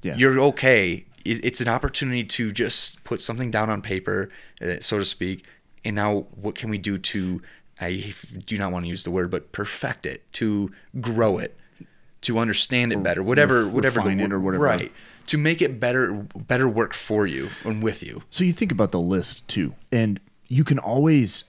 Yeah.
You're okay. It's an opportunity to just put something down on paper, uh, so to speak. And now, what can we do to? I do not want to use the word, but perfect it, to grow it, to understand it better, whatever,
ref-
whatever the
it or whatever.
right? To make it better, better work for you and with you.
So you think about the list too, and you can always.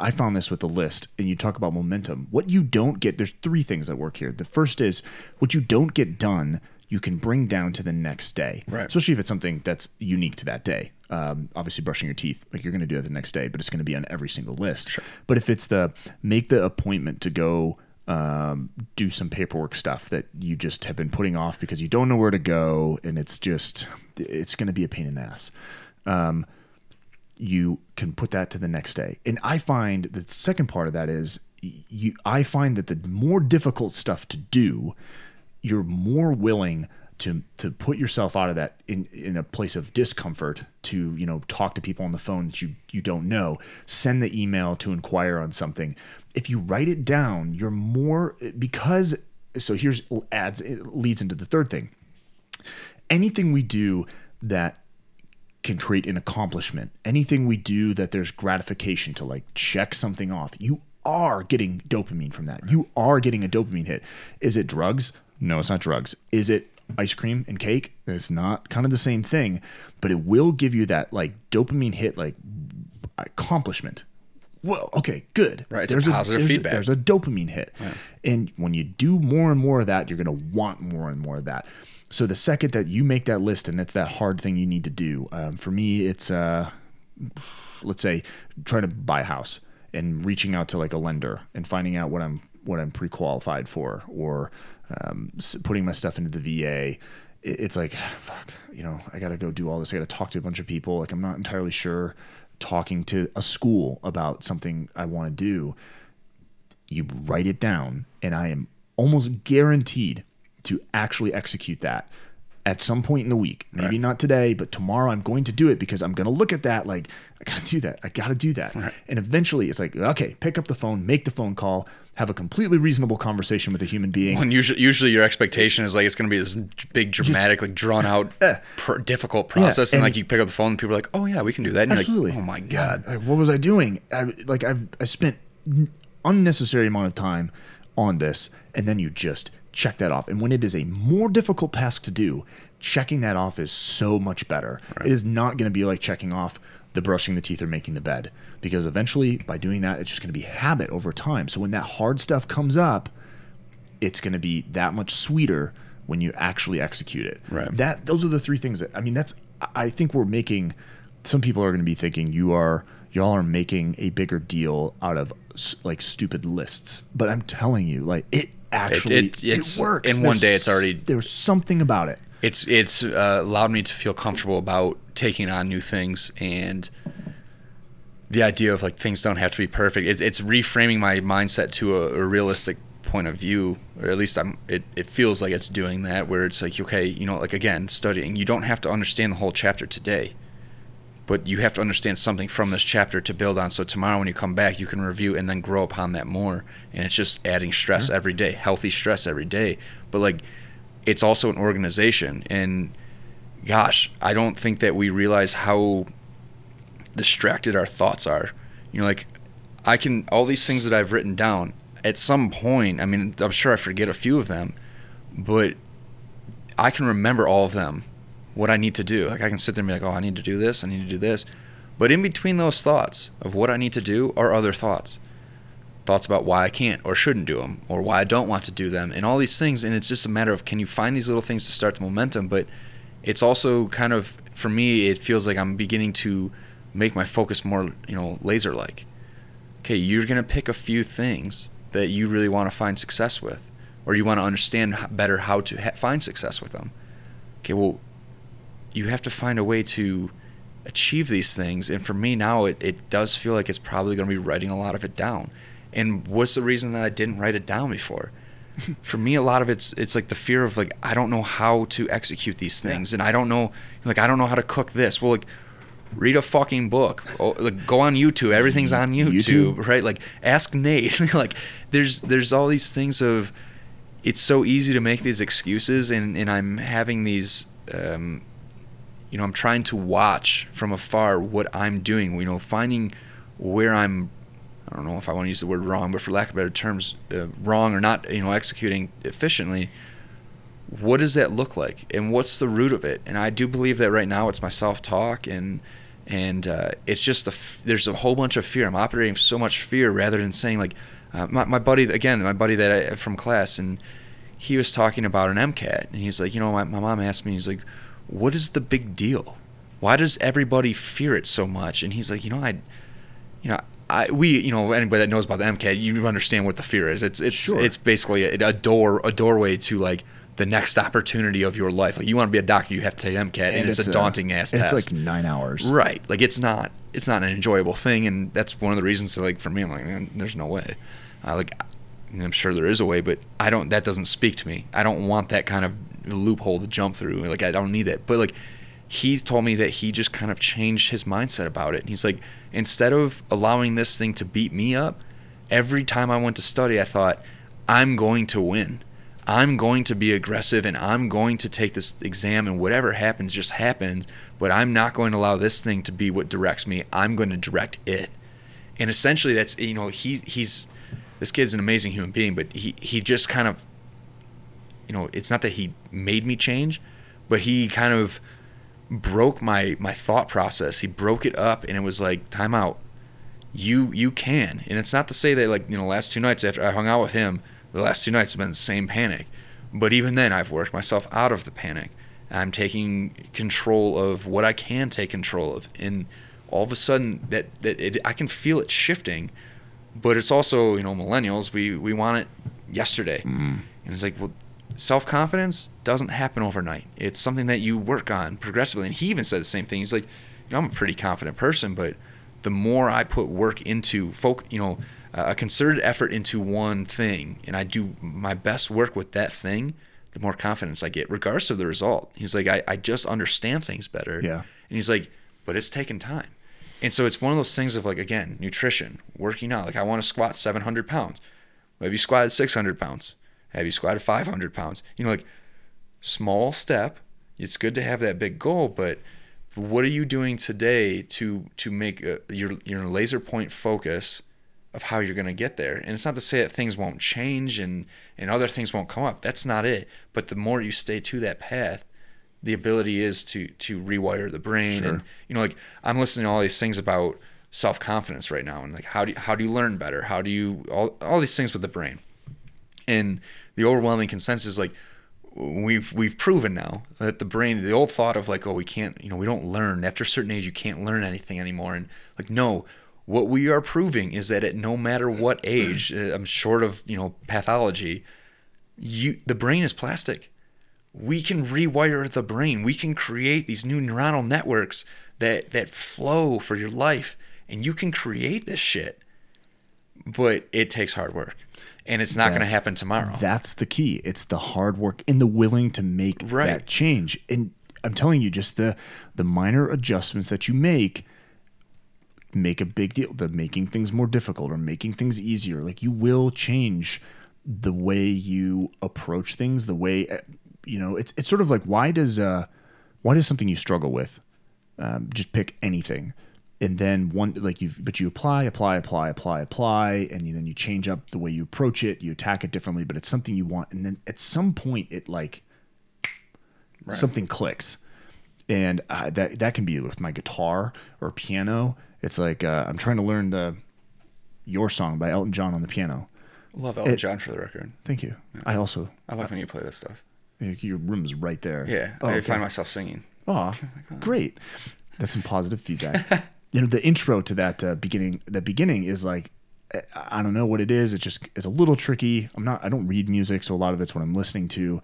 I found this with the list, and you talk about momentum. What you don't get, there's three things that work here. The first is what you don't get done, you can bring down to the next day,
Right.
Especially if it's something that's unique to that day. Um, obviously, brushing your teeth, like you're going to do that the next day, but it's going to be on every single list. But if it's the make the appointment to go um, do some paperwork stuff that you just have been putting off because you don't know where to go, and it's just it's going to be a pain in the ass Um, you can put that to the next day. And I find the second part of that is you I find that the more difficult stuff to do, you're more willing to to put yourself out of that in in a place of discomfort to, you know, talk to people on the phone that you you don't know, send the email to inquire on something. If you write it down, you're more because so here's adds it leads into the third thing. Anything we do that can create an accomplishment. Anything we do that there's gratification to like check something off, you are getting dopamine from that. You are getting a dopamine hit. Is it drugs? No, it's not drugs. Is it ice cream and cake? It's not kind of the same thing, but it will give you that like dopamine hit, like accomplishment. Well, okay, good.
Right, it's a positive
there's
feedback.
there's a dopamine hit. And when you do more and more of that, you're going to want more and more of that. So the second that you make that list, and it's that hard thing you need to do. Um, for me, it's uh, let's say trying to buy a house and reaching out to like a lender and finding out what I'm what I'm pre-qualified for, or um, putting my stuff into the VA. It's like fuck, you know, I got to go do all this. I got to talk to a bunch of people. Like I'm not entirely sure. Talking to a school about something I want to do you write it down, and I am almost guaranteed to actually execute that at some point in the week. Maybe
Right.
not today, but tomorrow I'm going to do it because I'm going to look at that like, I got to do that. I got to do that. And eventually it's like, okay, pick up the phone, make the phone call, have a completely reasonable conversation with a human being.
When usually, usually your expectation is like it's going to be this big, dramatic, like drawn out, eh. pr- difficult process, and,
and-
like you pick up the phone, and people are like, "Oh yeah, we can do that." And
Absolutely.
like, "Oh my god!"
Like, what was I doing? I, like I've I spent unnecessary amount of time on this, and then you just check that off. And when it is a more difficult task to do, checking that off is so much better. It is not going to be like checking off the brushing the teeth or making the bed, because eventually by doing that, it's just going to be habit over time. So when that hard stuff comes up, it's going to be that much sweeter when you actually execute it.
Right.
That those are the three things that I mean. That's I think we're making. Some people are going to be thinking you are y'all are making a bigger deal out of like stupid lists, but I'm telling you, like it actually
it-
it,
it's-
works.
in one day it's already-
there's something about it.
It's it's uh, allowed me to feel comfortable about taking on new things and the idea of like things don't have to be perfect. It's it's reframing my mindset to a, a realistic point of view, or at least I'm. It, it feels like it's doing that, where it's like okay, you know, like again, studying. You don't have to understand the whole chapter today, but you have to understand something from this chapter to build on. So tomorrow when you come back, you can review and then grow upon that more. And it's just adding stress every day, healthy stress every day. But like, it's also an organization, and gosh, I don't think that we realize how distracted our thoughts are. You know, like I can all these things that I've written down at some point. I mean, I'm sure I forget a few of them, but I can remember all of them. What I need to do, like I can sit there and be like, "Oh, I need to do this. I need to do this," but in between those thoughts of what I need to do are other thoughts, thoughts about why I can't or shouldn't do them, or why I don't want to do them, and all these things. And it's just a matter of can you find these little things to start the momentum, but it's also kind of for me it feels like i'm beginning to make my focus more you know laser like okay you're going to pick a few things that you really want to find success with or you want to understand better how to ha- find success with them okay well you have to find a way to achieve these things and for me now it, it does feel like it's probably going to be writing a lot of it down and what's the reason that i didn't write it down before? For me a lot of it's it's like the fear of like i don't know how to execute these things and i don't know like i don't know how to cook this. Well like read a fucking book. Oh, like go on youtube. Everything's on youtube,
YouTube.
right? Like ask nate. Like there's there's all these things of it's so easy to make these excuses and and i'm having these um you know i'm trying to watch from afar what i'm doing you know finding where i'm I don't know if I want to use the word wrong, but for lack of better terms, uh, wrong or not, you know, executing efficiently. What does that look like, and what's the root of it? And I do believe that right now it's my self-talk, and and uh, it's just a f- there's a whole bunch of fear. I'm operating so much fear rather than saying like uh, my my buddy again, my buddy that I, from class, and he was talking about an MCAT, and he's like, you know, my my mom asked me, he's like, what is the big deal? Why does everybody fear it so much? And he's like, you know, I you know, I we you know anybody that knows about the MCAT, you understand what the fear is. It's it's
Sure.
it's basically a, a door a doorway to like the next opportunity of your life. Like you want to be a doctor, you have to take MCAT, and, it's, a daunting ass
It's
test.
It's like nine hours.
right, like it's not it's not an enjoyable thing, and that's one of the reasons. that, like for me, I'm like, man, there's no way. Uh, like I'm sure there is a way, but I don't. That doesn't speak to me. I don't want that kind of loophole to jump through. Like I don't need it. But like he told me that he just kind of changed his mindset about it. And he's like, instead of allowing this thing to beat me up, every time I went to study, I thought, I'm going to win. I'm going to be aggressive and I'm going to take this exam and whatever happens just happens, but I'm not going to allow this thing to be what directs me. I'm going to direct it. And essentially that's you know, he he's this kid's an amazing human being, but he he just kind of you know, it's not that he made me change, but he kind of broke my my thought process. He broke it up and it was like time out. You you can. And it's not to say that like, you know, last two nights after I hung out with him, the last two nights have been the same panic. But even then I've worked myself out of the panic. I'm taking control of what I can take control of. And all of a sudden that that it, I can feel it shifting. But it's also, you know, millennials, we we want it yesterday.
Mm.
And it's like, well, self confidence doesn't happen overnight. It's something that you work on progressively. And he even said the same thing. He's like, you know, I'm a pretty confident person, but the more I put work into folk, you know, a concerted effort into one thing, and I do my best work with that thing, the more confidence I get, regardless of the result. He's like, I, I just understand things better.
Yeah.
And he's like, but it's taken time. And so it's one of those things of like, again, nutrition, working out. Like, I want to squat 700 pounds. Have you squatted 600 pounds? Have you squatted 500 pounds? You know, like small step. It's good to have that big goal, but what are you doing today to to make a, your your laser point focus of how you're going to get there? And it's not to say that things won't change and and other things won't come up. That's not it. But the more you stay to that path, the ability is to to rewire the brain
Sure.
and you know like I'm listening to all these things about self confidence right now and like how do you, how do you learn better? How do you all all these things with the brain? and the overwhelming consensus like we've we've proven now that the brain the old thought of like oh we can't you know we don't learn. After a certain age you can't learn anything anymore. And like no what we are proving is that at no matter what age uh, i'm short of you know pathology you the brain is plastic. We can rewire the brain. We can create these new neuronal networks that that flow for your life and you can create this shit but it takes hard work and it's not going to happen tomorrow
That's the key. It's the hard work and the willing to make
Right.
that change. And I'm telling you, just the the minor adjustments that you make make a big deal. The making things more difficult or making things easier. Like you will change the way you approach things. The way uh, you know. It's it's sort of like why does uh why does something you struggle with um, just pick anything and then one like you've but you apply apply apply apply apply and you, then you change up the way you approach it you attack it differently but it's something you want and then at some point it like something clicks. And uh, that that can be with my guitar or piano. It's like uh, i'm trying to learn the your song by elton john on the piano.
Love elton
It-
john for the record.
Thank you. I also
i like when you play this stuff.
your room's right there.
Yeah
oh,
i
okay.
find myself singing.
Aw, great. That's some positive feedback. you know, the intro to that uh, beginning, the beginning is like, I- I don't know what it is. It's just, it's a little tricky. I'm not, I don't read music, so a lot of it's what I'm listening to.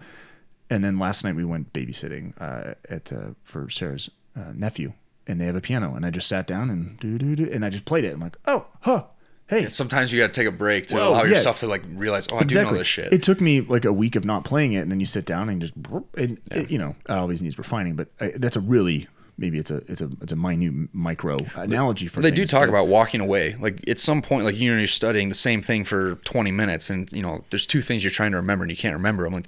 And then last night we went babysitting uh, at uh, for Sarah's uh, nephew, and they have a piano, and I just sat down and do do do, and I just played it. I'm like, oh, huh, hey,
sometimes you got to take a break to
Whoa,
allow
yeah.
yourself to like realize oh i do know this shit
it took me like a week of not playing it, and then you sit down and just, and it, you know, it always needs refining. But I, that's a really maybe it's a it's a it's a minute micro uh, analogy for.
they do talk about walking away like at some point like you know you're studying the same thing for 20 minutes and you know there's two things you're trying to remember and you can't remember i'm like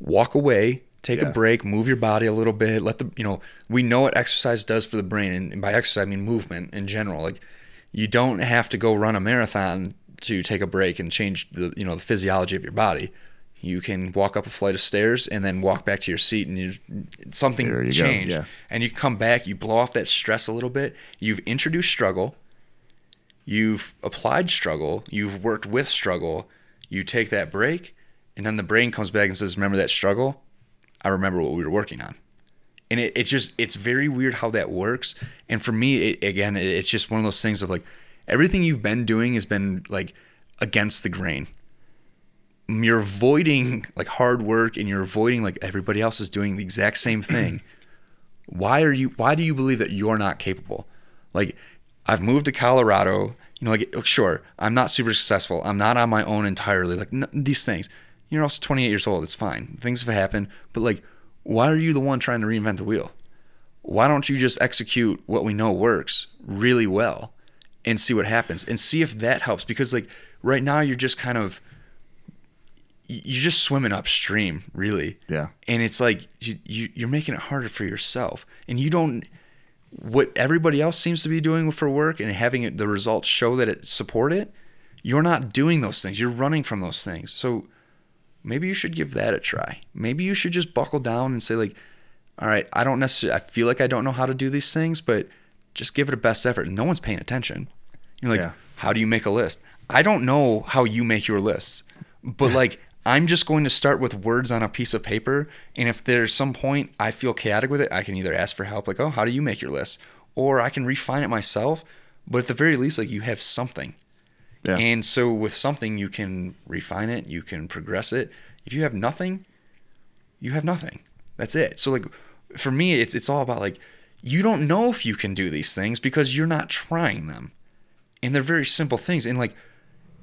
walk away take
Yeah.
a break move your body a little bit let the you know we know what exercise does for the brain and, and by exercise i mean movement in general like you don't have to go run a marathon to take a break and change the you know the physiology of your body you can walk up a flight of stairs and then walk back to your seat and you something
you
changed
yeah.
and you come back, you blow off that stress a little bit. You've introduced struggle. You've applied struggle. You've worked with struggle. You take that break, and then the brain comes back and says, Remember that struggle? I remember what we were working on. And it, it's just, it's very weird how that works. And for me, it, again, it- it's just one of those things of like, everything you've been doing has been like against the grain you're avoiding like hard work and you're avoiding like everybody else is doing the exact same thing. Why are you why do you believe that you're not capable? Like i've moved to colorado you know like sure i'm not super successful. I'm not on my own entirely. Like these things. You're also 28 years old. It's fine. Things have happened. But like why are you the one trying to reinvent the wheel? Why don't you just execute what we know works really well and see what happens and see if that helps? Because like right now you're just kind of you're just swimming upstream, really.
Yeah.
And it's like you, you you're making it harder for yourself, and you don't. What everybody else seems to be doing for work and having it, the results show that it support it. You're not doing those things. You're running from those things. So maybe you should give that a try. Maybe you should just buckle down and say like, all right, I don't necessarily. I feel like I don't know how to do these things, but just give it a best effort. No one's paying attention. You're like,
Yeah.
how do you make a list? I don't know how you make your lists, but like I'm just going to start with words on a piece of paper, and if there's some point I feel chaotic with it, I can either ask for help, like, oh, how do you make your list, or I can refine it myself. But at the very least, like you have something,
Yeah.
and so with something you can refine it, you can progress it. If you have nothing, you have nothing. That's it. So like for me, it's it's all about like you don't know if you can do these things because you're not trying them. And they're very simple things. And like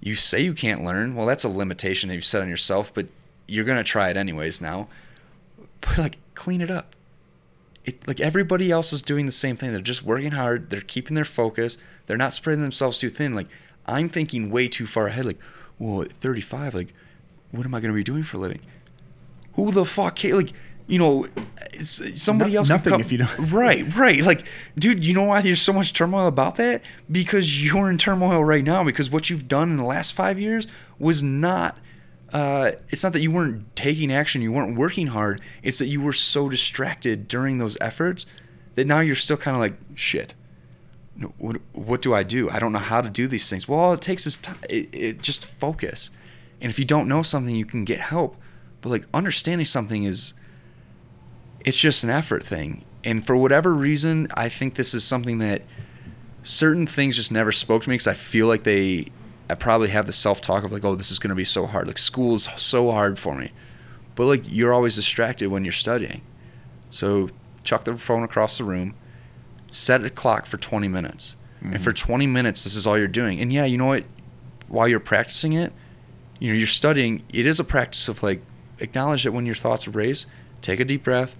you say you can't learn, well that's a limitation that you've set on yourself, but you're gonna try it anyways now. But like clean it up. It, like everybody else is doing the same thing. They're just working hard. They're keeping their focus. They're not spreading themselves too thin. Like I'm thinking way too far ahead. Like, well, at 35, like, what am I going to be doing for a living? Who the fuck? Like, you know, somebody
No-
else. could
nothing
come-
if you don't-
Right, right. Like, dude, you know why there's so much turmoil about that? Because you're in turmoil right now. Because what you've done in the last five years was not. Uh, it's not that you weren't taking action, you weren't working hard. It's that you were so distracted during those efforts that now you're still kind of like shit. What what do I do? I don't know how to do these things. Well, all it takes is time. It, it just focus. And if you don't know something, you can get help. But like understanding something is it's just an effort thing. And for whatever reason, I think this is something that certain things just never spoke to me because I feel like they, I probably have the self talk of like, oh, this is going to be so hard. Like school's so hard for me. But like you're always distracted when you're studying. So chuck the phone across the room, set a clock for 20 minutes. And for mm-hmm. 20 minutes, this is all you're doing. And yeah, you know what? While you're practicing it, you know, you're studying, it is a practice of like, acknowledge that when your thoughts are raised, take a deep breath,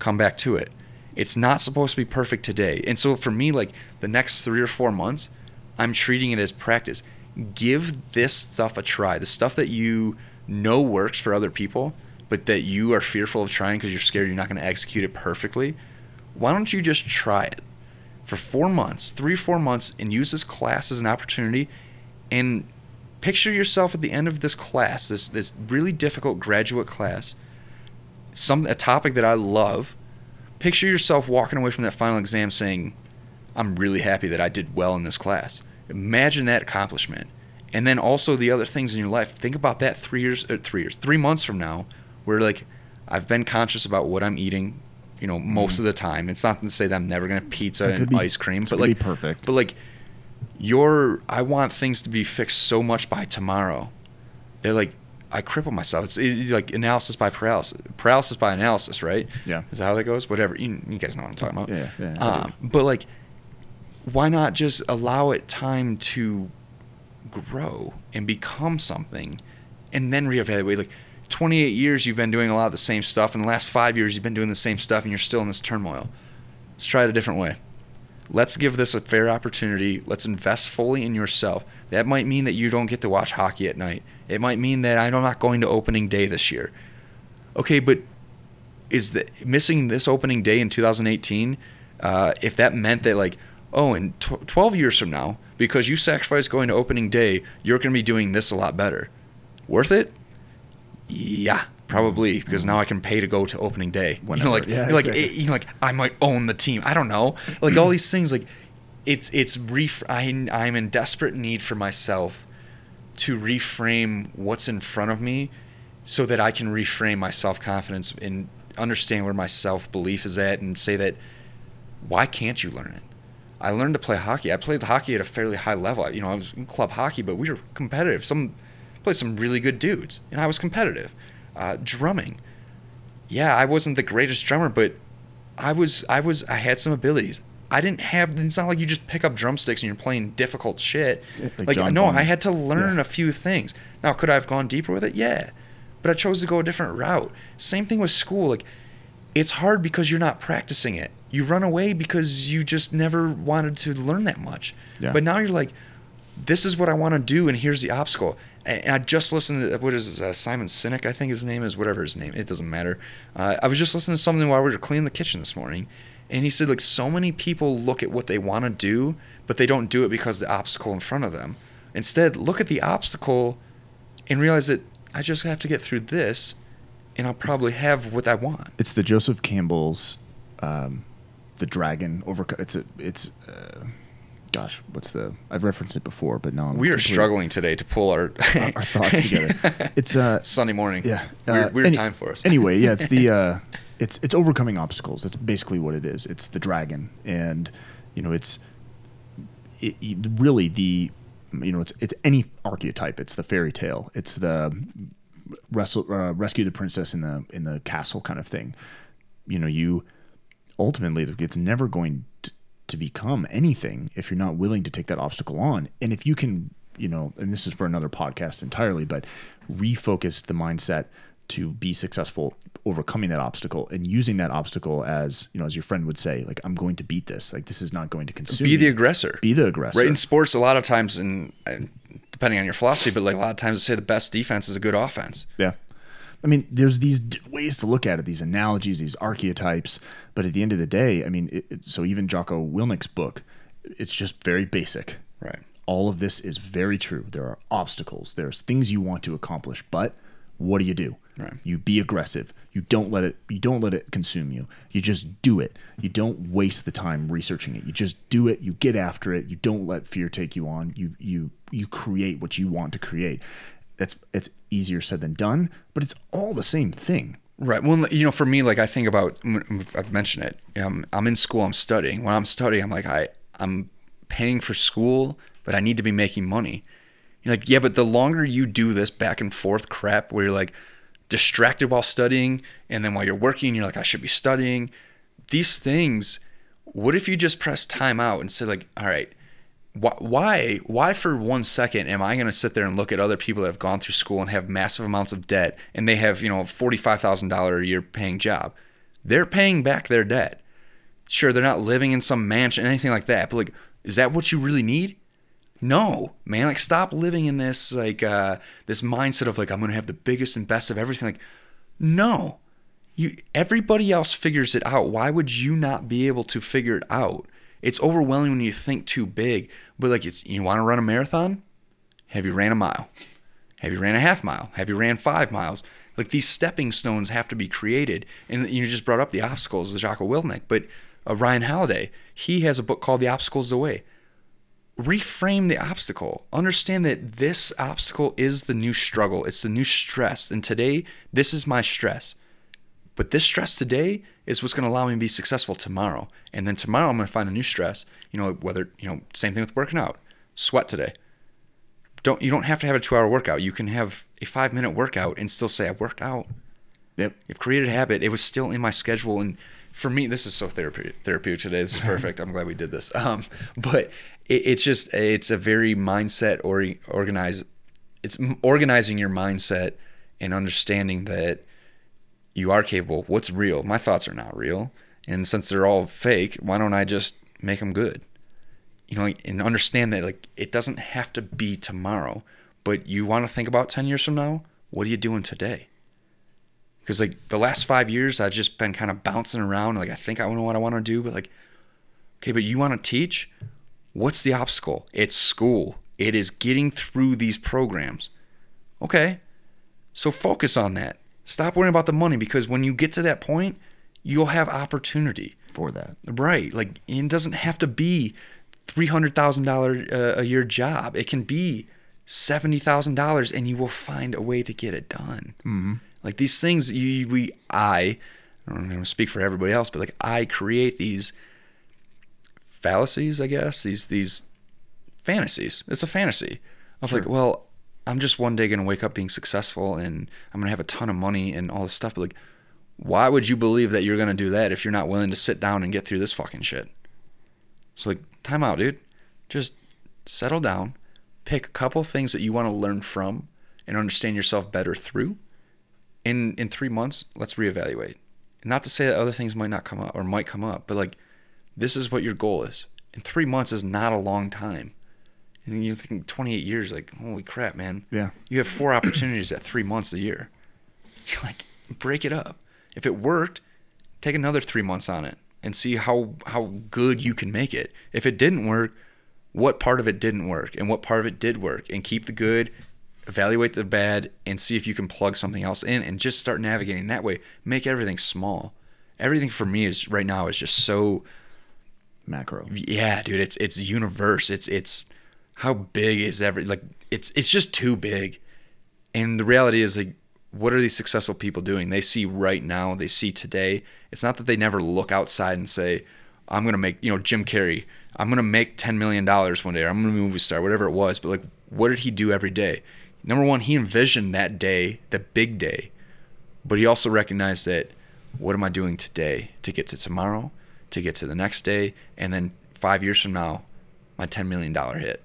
come back to it. It's not supposed to be perfect today. And so for me, like the next three or four months, I'm treating it as practice. Give this stuff a try. The stuff that you know works for other people, but that you are fearful of trying because you're scared you're not going to execute it perfectly. Why don't you just try it for four months, three four months, and use this class as an opportunity and picture yourself at the end of this class, this this really difficult graduate class, some a topic that I love. Picture yourself walking away from that final exam saying, "I'm really happy that I did well in this class." Imagine that accomplishment, and then also the other things in your life. Think about that three years, uh, three years, three months from now, where like I've been conscious about what I'm eating. You know, most of the time. It's not to say that I'm never gonna have pizza
So
and
be-
ice cream, but like
perfect.
But like your I want things to be fixed so much by tomorrow. They're like I cripple myself. It's like analysis by paralysis, paralysis by analysis, right?
Yeah.
is that how that goes? Whatever. You, you guys know what I'm talking about.
Yeah, yeah,
Um, but like, why not just allow it time to grow and become something, and then reevaluate? Like, 28 years you've been doing a lot of the same stuff, and the last five years you've been doing the same stuff, and you're still in this turmoil. Let's try it a different way let's give this a fair opportunity. Let's invest fully in yourself. That might mean that you don't get to watch hockey at night. It might mean that I'm not going to opening day this year. Okay, but is the missing this opening day in 2018? Uh, if that meant that like, oh, in tw- 12 years from now, because you sacrificed going to opening day, you're going to be doing this a lot better. Worth it? Yeah, probably because now I can pay to go to opening day. You know, like,
Yeah,
you're like,
exactly.
it- you know, like I might own the team. I don't know, like all these things. Like, it's it's ref- I, I'm in desperate need for myself to reframe what's in front of me, so that I can reframe my self confidence and understand where my self belief is at, and say that why can't you learn it? I learned to play hockey. I played hockey at a fairly high level. You know, I was in club hockey, but we were competitive. Some played some really good dudes, and I was competitive. Uh, drumming, yeah, I wasn't the greatest drummer, but I was. I was. I had some abilities. I didn't have. It's not like you just pick up drumsticks and you're playing difficult shit.
Like
Like, no. I had to learn
Yeah.
a few things. Now, could I have gone deeper with it? Yeah, but I chose to go a different route. Same thing with school. Like, it's hard because you're not practicing it. You run away because you just never wanted to learn that much.
Yeah.
But now you're like, this is what I want to do, and here's the obstacle. And I just listened to what is uh, Simon Sinek, I think his name is, whatever his name. It doesn't matter. Uh, I was just listening to something while we were cleaning the kitchen this morning, and he said like so many people look at what they want to do, but they don't do it because the obstacle in front of them. Instead, look at the obstacle and realize that I just have to get through this, and I'll probably have what I want.
It's the Joseph Campbell's, um, the dragon over. It's a it's. Uh, gosh, what's the? I've referenced it before, but now I'm
We are struggling today to pull our
our, our thoughts together. It's uh,
Sunday morning.
yeah,
weird,
uh,
weird
any-
time for us.
Anyway, yeah, it's the uh, it's it's overcoming obstacles. That's basically what it is. It's the dragon, and you know, it's it, it- really the you know, it's it's any archetype. It's the fairy tale. It's the wrestle uh, rescue the princess in the in the castle kind of thing. You know, you ultimately it's never going to, to become anything if you're not willing to take that obstacle on. And if you can, you know, and this is for another podcast entirely, but refocus the mindset to be successful overcoming that obstacle and using that obstacle as, you know, as your friend would say, like, I'm going to beat this. Like, this is not going to consume
Be the
me.
aggressor.
Be the aggressor.
Right in sports, a lot of times, and depending on your philosophy, but like a lot of times, they say the best defense is a good offense.
Yeah. I mean, there's these d- ways to look at it, these analogies, these archetypes. But at the end of the day, I mean, it, it- so even Jocko Willink's book, it's just very basic.
Right.
All of this is very true. There are obstacles, there's things you want to accomplish, but what do you do?
Right.
You be aggressive. You don't let it. You don't let it consume you. You just do it. You don't waste the time researching it. You just do it. You get after it. You don't let fear take you on. You you you create what you want to create. That's it's easier said than done, but it's all the same thing.
Right. Well, you know, for me, like I think about, I've mentioned it. Um, I'm in school. I'm studying. When I'm studying, I'm like, I, I'm paying for school, but I need to be making money. You're like, yeah, but the longer you do this back and forth crap, where you're like distracted while studying, and then while you're working, you're like, I should be studying. These things. What if you just press time out and say, like, all right, wh- why why for one second am i going to sit there and look at other people that have gone through school and have massive amounts of debt and they have you know a $45000 a year paying job they're paying back their debt sure they're not living in some mansion anything like that but like is that what you really need no man like stop living in this like uh this mindset of like i'm to have the biggest and best of everything like no. You everybody else figures it out. Why would you not be able to figure it out? It's overwhelming when you think too big but like it's you want to run a marathon? Have you ran a mile? Have you ran a half mile? Have you ran five miles? Like these stepping stones have to be created and you just brought up the obstacles with Jocko Willink but uh, Ryan Holiday he has a book called The Obstacles the Way reframe the obstacle. Understand that this obstacle is the new struggle, it's the new stress. And today, this is my stress. But this stress today is what's going to allow me to be successful tomorrow. And then tomorrow, I'm going to find a new stress. You know, whether, you know, same thing with working out. Sweat today. Don't you don't have to have a two hour workout. You can have a five minute workout and still say I worked out.
Yep.
I've created a habit. It was still in my schedule, and for me, this is so therapeutic. Therapeutic today. This is perfect. I'm glad we did this. Um, but it, it's just it's a very mindset or organize. It's organizing your mindset and understanding that you are capable. What's real? My thoughts are not real, and since they're all fake, why don't I just make them good? You know, and understand that like it doesn't have to be tomorrow, but you want to think about ten years from now. What are you doing today? Because like the last five years i've just been kind of bouncing around like i think i know what i want to do but like okay but you want to teach what's the obstacle it's school it is getting through these programs okay so focus on that stop worrying about the money because when you get to that point you'll have opportunity
For that.
Right. Like it doesn't have to be three hundred thousand dollar uh, a year job. It can be seventy thousand dollars, and you will find a way to get it done. Mm-hmm. Like these things, you we I, I don't to speak for everybody else, but like I create these fallacies, I guess these these fantasies. It's a fantasy of like, well, I'm just one day gonna wake up being successful, and I'm gonna have a ton of money and all this stuff. But like, why would you believe that you're gonna do that if you're not willing to sit down and get through this fucking shit? So like, time out, dude. Just settle down, pick a couple things that you want to learn from and understand yourself better through. In in three months, let's reevaluate. Not to say that other things might not come up or might come up, but like this is what your goal is. And three months is not a long time. And you're thinking 28 years, like, holy crap, man.
Yeah.
You have four opportunities at three months a year. You're like, break it up. If it worked, take another three months on it and see how how good you can make it. If it didn't work, what part of it didn't work and what part of it did work, and keep the good, evaluate the bad, and see if you can plug something else in, and just start navigating that way. Make everything small. Everything for me is right now is just so
Macro.
yeah, dude. It's it's universe. It's it's how big is every like it's it's just too big. And the reality is like what are these successful people doing? They see right now, they see today. It's not that they never look outside and say, I'm gonna make you know, Jim Carrey, I'm gonna make ten million dollars one day, or I'm gonna be a movie star, whatever it was, but like what did he do every day? Number one, he envisioned that day, the big day. But he also recognized that what am I doing today to get to tomorrow, to get to the next day, and then five years from now, my ten million dollar hit.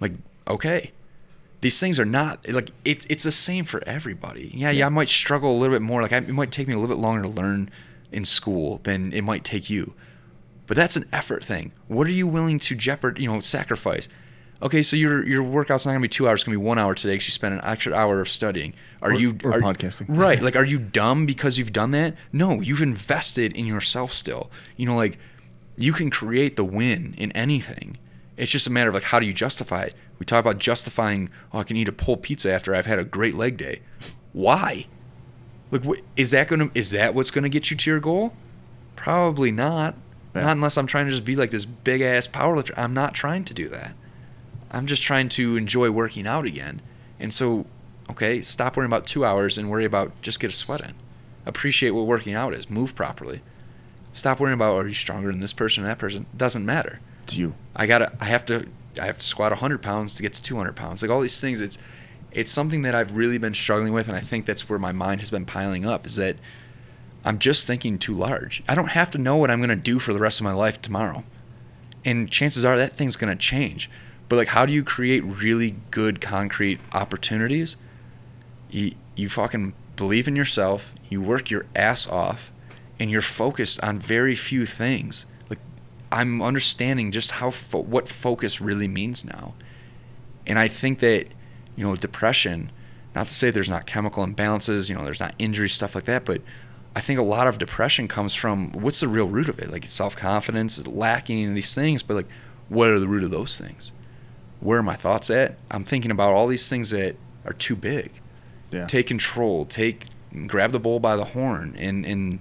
Like, okay. These things are not like it's it's the same for everybody. Yeah, yeah, I might struggle a little bit more. Like I, it might take me a little bit longer to learn in school than it might take you. But that's an effort thing. What are you willing to jeopard, you know, sacrifice? Okay, so your your workout's not gonna be two hours; it's gonna be one hour today because you spent an extra hour of studying. Are
Or-
you
or
are,
podcasting.
Right? Like, are you dumb because you've done that? No, you've invested in yourself still. You know, like you can create the win in anything. It's just a matter of like how do you justify it. We talk about justifying. Oh, I can eat a pulled pizza after I've had a great leg day. Why? Like, wh- is that gonna is that what's gonna get you to your goal? Probably not.
Yeah.
Not unless I'm trying to just be like this big ass powerlifter. I'm not trying to do that. I'm just trying to enjoy working out again. And so, okay, stop worrying about two hours and worry about just get a sweat in. Appreciate what working out is. Move properly. Stop worrying about are you stronger than this person or that person. Doesn't matter.
It's you.
I gotta. I have to. I have to squat 100 pounds to get to 200 pounds. Like all these things. It's it's something that I've really been struggling with, and I think that's where my mind has been piling up. Is that I'm just thinking too large. I don't have to know what I'm gonna do for the rest of my life tomorrow, and chances are that thing's gonna change. But like, how do you create really good concrete opportunities? You you fucking believe in yourself. You work your ass off, and you're focused on very few things. Like I'm understanding just how fo- what focus really means now, and I think that you know depression. Not to say there's not chemical imbalances, you know, there's not injury stuff like that, but I think a lot of depression comes from what's the real root of it? Like self confidence, lacking these things, but like what are the root of those things? Where are my thoughts at? I'm thinking about all these things that are too big
Yeah.
take control take grab the bull by the horn and and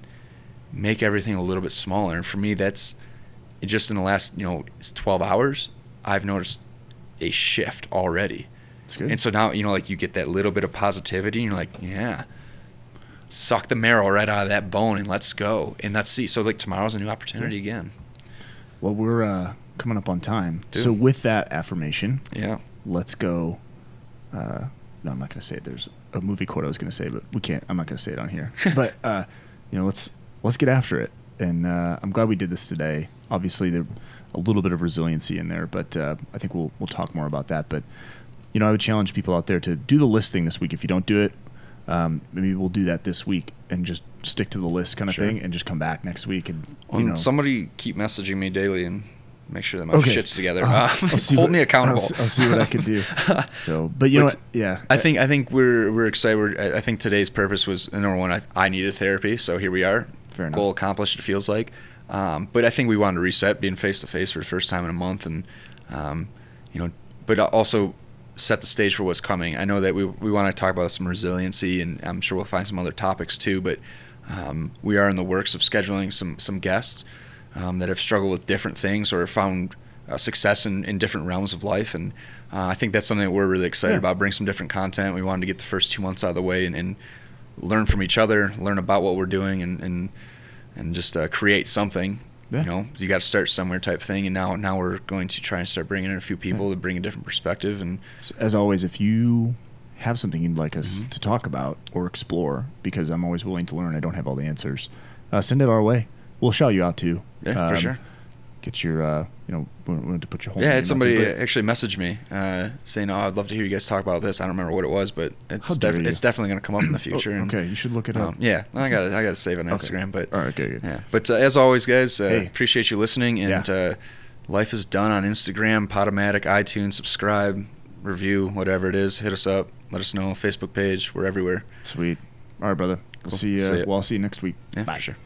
make everything a little bit smaller and for me that's just in the last you know 12 hours i've noticed a shift already
It's good.
and so now you know like you get that little bit of positivity and you're like yeah suck the marrow right out of that bone and let's go and let's see so like tomorrow's a new opportunity again
well, we're uh, coming up on time.
Dude.
So with that affirmation,
yeah
let's go. Uh, no, I'm not going to say it. There's a movie quote I was going to say, but we can't. I'm not going to say it on here. but uh, you know, let's let's get after it. And uh, I'm glad we did this today. Obviously, there's a little bit of resiliency in there, but uh, I think we'll we'll talk more about that. But you know, I would challenge people out there to do the list thing this week. If you don't do it, um, maybe we'll do that this week and just stick to the list kind of
Sure.
thing, and just come back next week and you know.
somebody keep messaging me daily and make sure that my
Okay.
shit's together
Uh,
Uh, hold
what-
me accountable
I'll, I'll see what I can do. So, but you know what? Yeah,
I think I think we're we're excited. We're, I I think today's purpose was number one. I, I needed therapy, so here we are.
Fair enough.
Goal accomplished. It feels like, um, but I think we wanted to reset, being face to face for the first time in a month, and um, you know, but also set the stage for what's coming. I know that we we want to talk about some resiliency, and I'm sure we'll find some other topics too. But um, we are in the works of scheduling some some guests um, that have struggled with different things or found uh, success in, in different realms of life. And uh, I think that's something that we're really excited
Yeah.
about. Bring some different content. We wanted to get the first two months out of the way and, and learn from each other, learn about what we're doing, and and, and just uh, create something.
Yeah.
You know, you got to start somewhere type thing. And now now we're going to try and start bringing in a few people to bring a different perspective. And
So as always, if you have something you'd like us
Mm-hmm.
to talk about or explore, because I'm always willing to learn, I don't have all the answers. Uh, send it our way. We'll shout you out too.
yeah, for
Um,
sure.
Get your, uh, you know, we to put your whole.
Yeah, had somebody
there,
actually messaged me uh, saying, "Oh, I'd love to hear you guys talk about this." I don't remember what it was, but it's def- it's definitely going to come up in the
Oh,
future. and,
okay, you should look it up.
um, yeah, I got I got to save it on
Okay.
Instagram, but
All right, good. good.
yeah. But uh, as always, guys, uh,
Hey.
appreciate you listening, and
Yeah.
uh, Life is done on Instagram, Podomatic, iTunes. Subscribe, review, whatever it is. Hit us up. Let us know. Facebook page. We're everywhere.
Sweet. All right, brother. We'll
Cool.
see you.
See.
Well, I'll see you next week.
Yeah,
Bye.
for sure.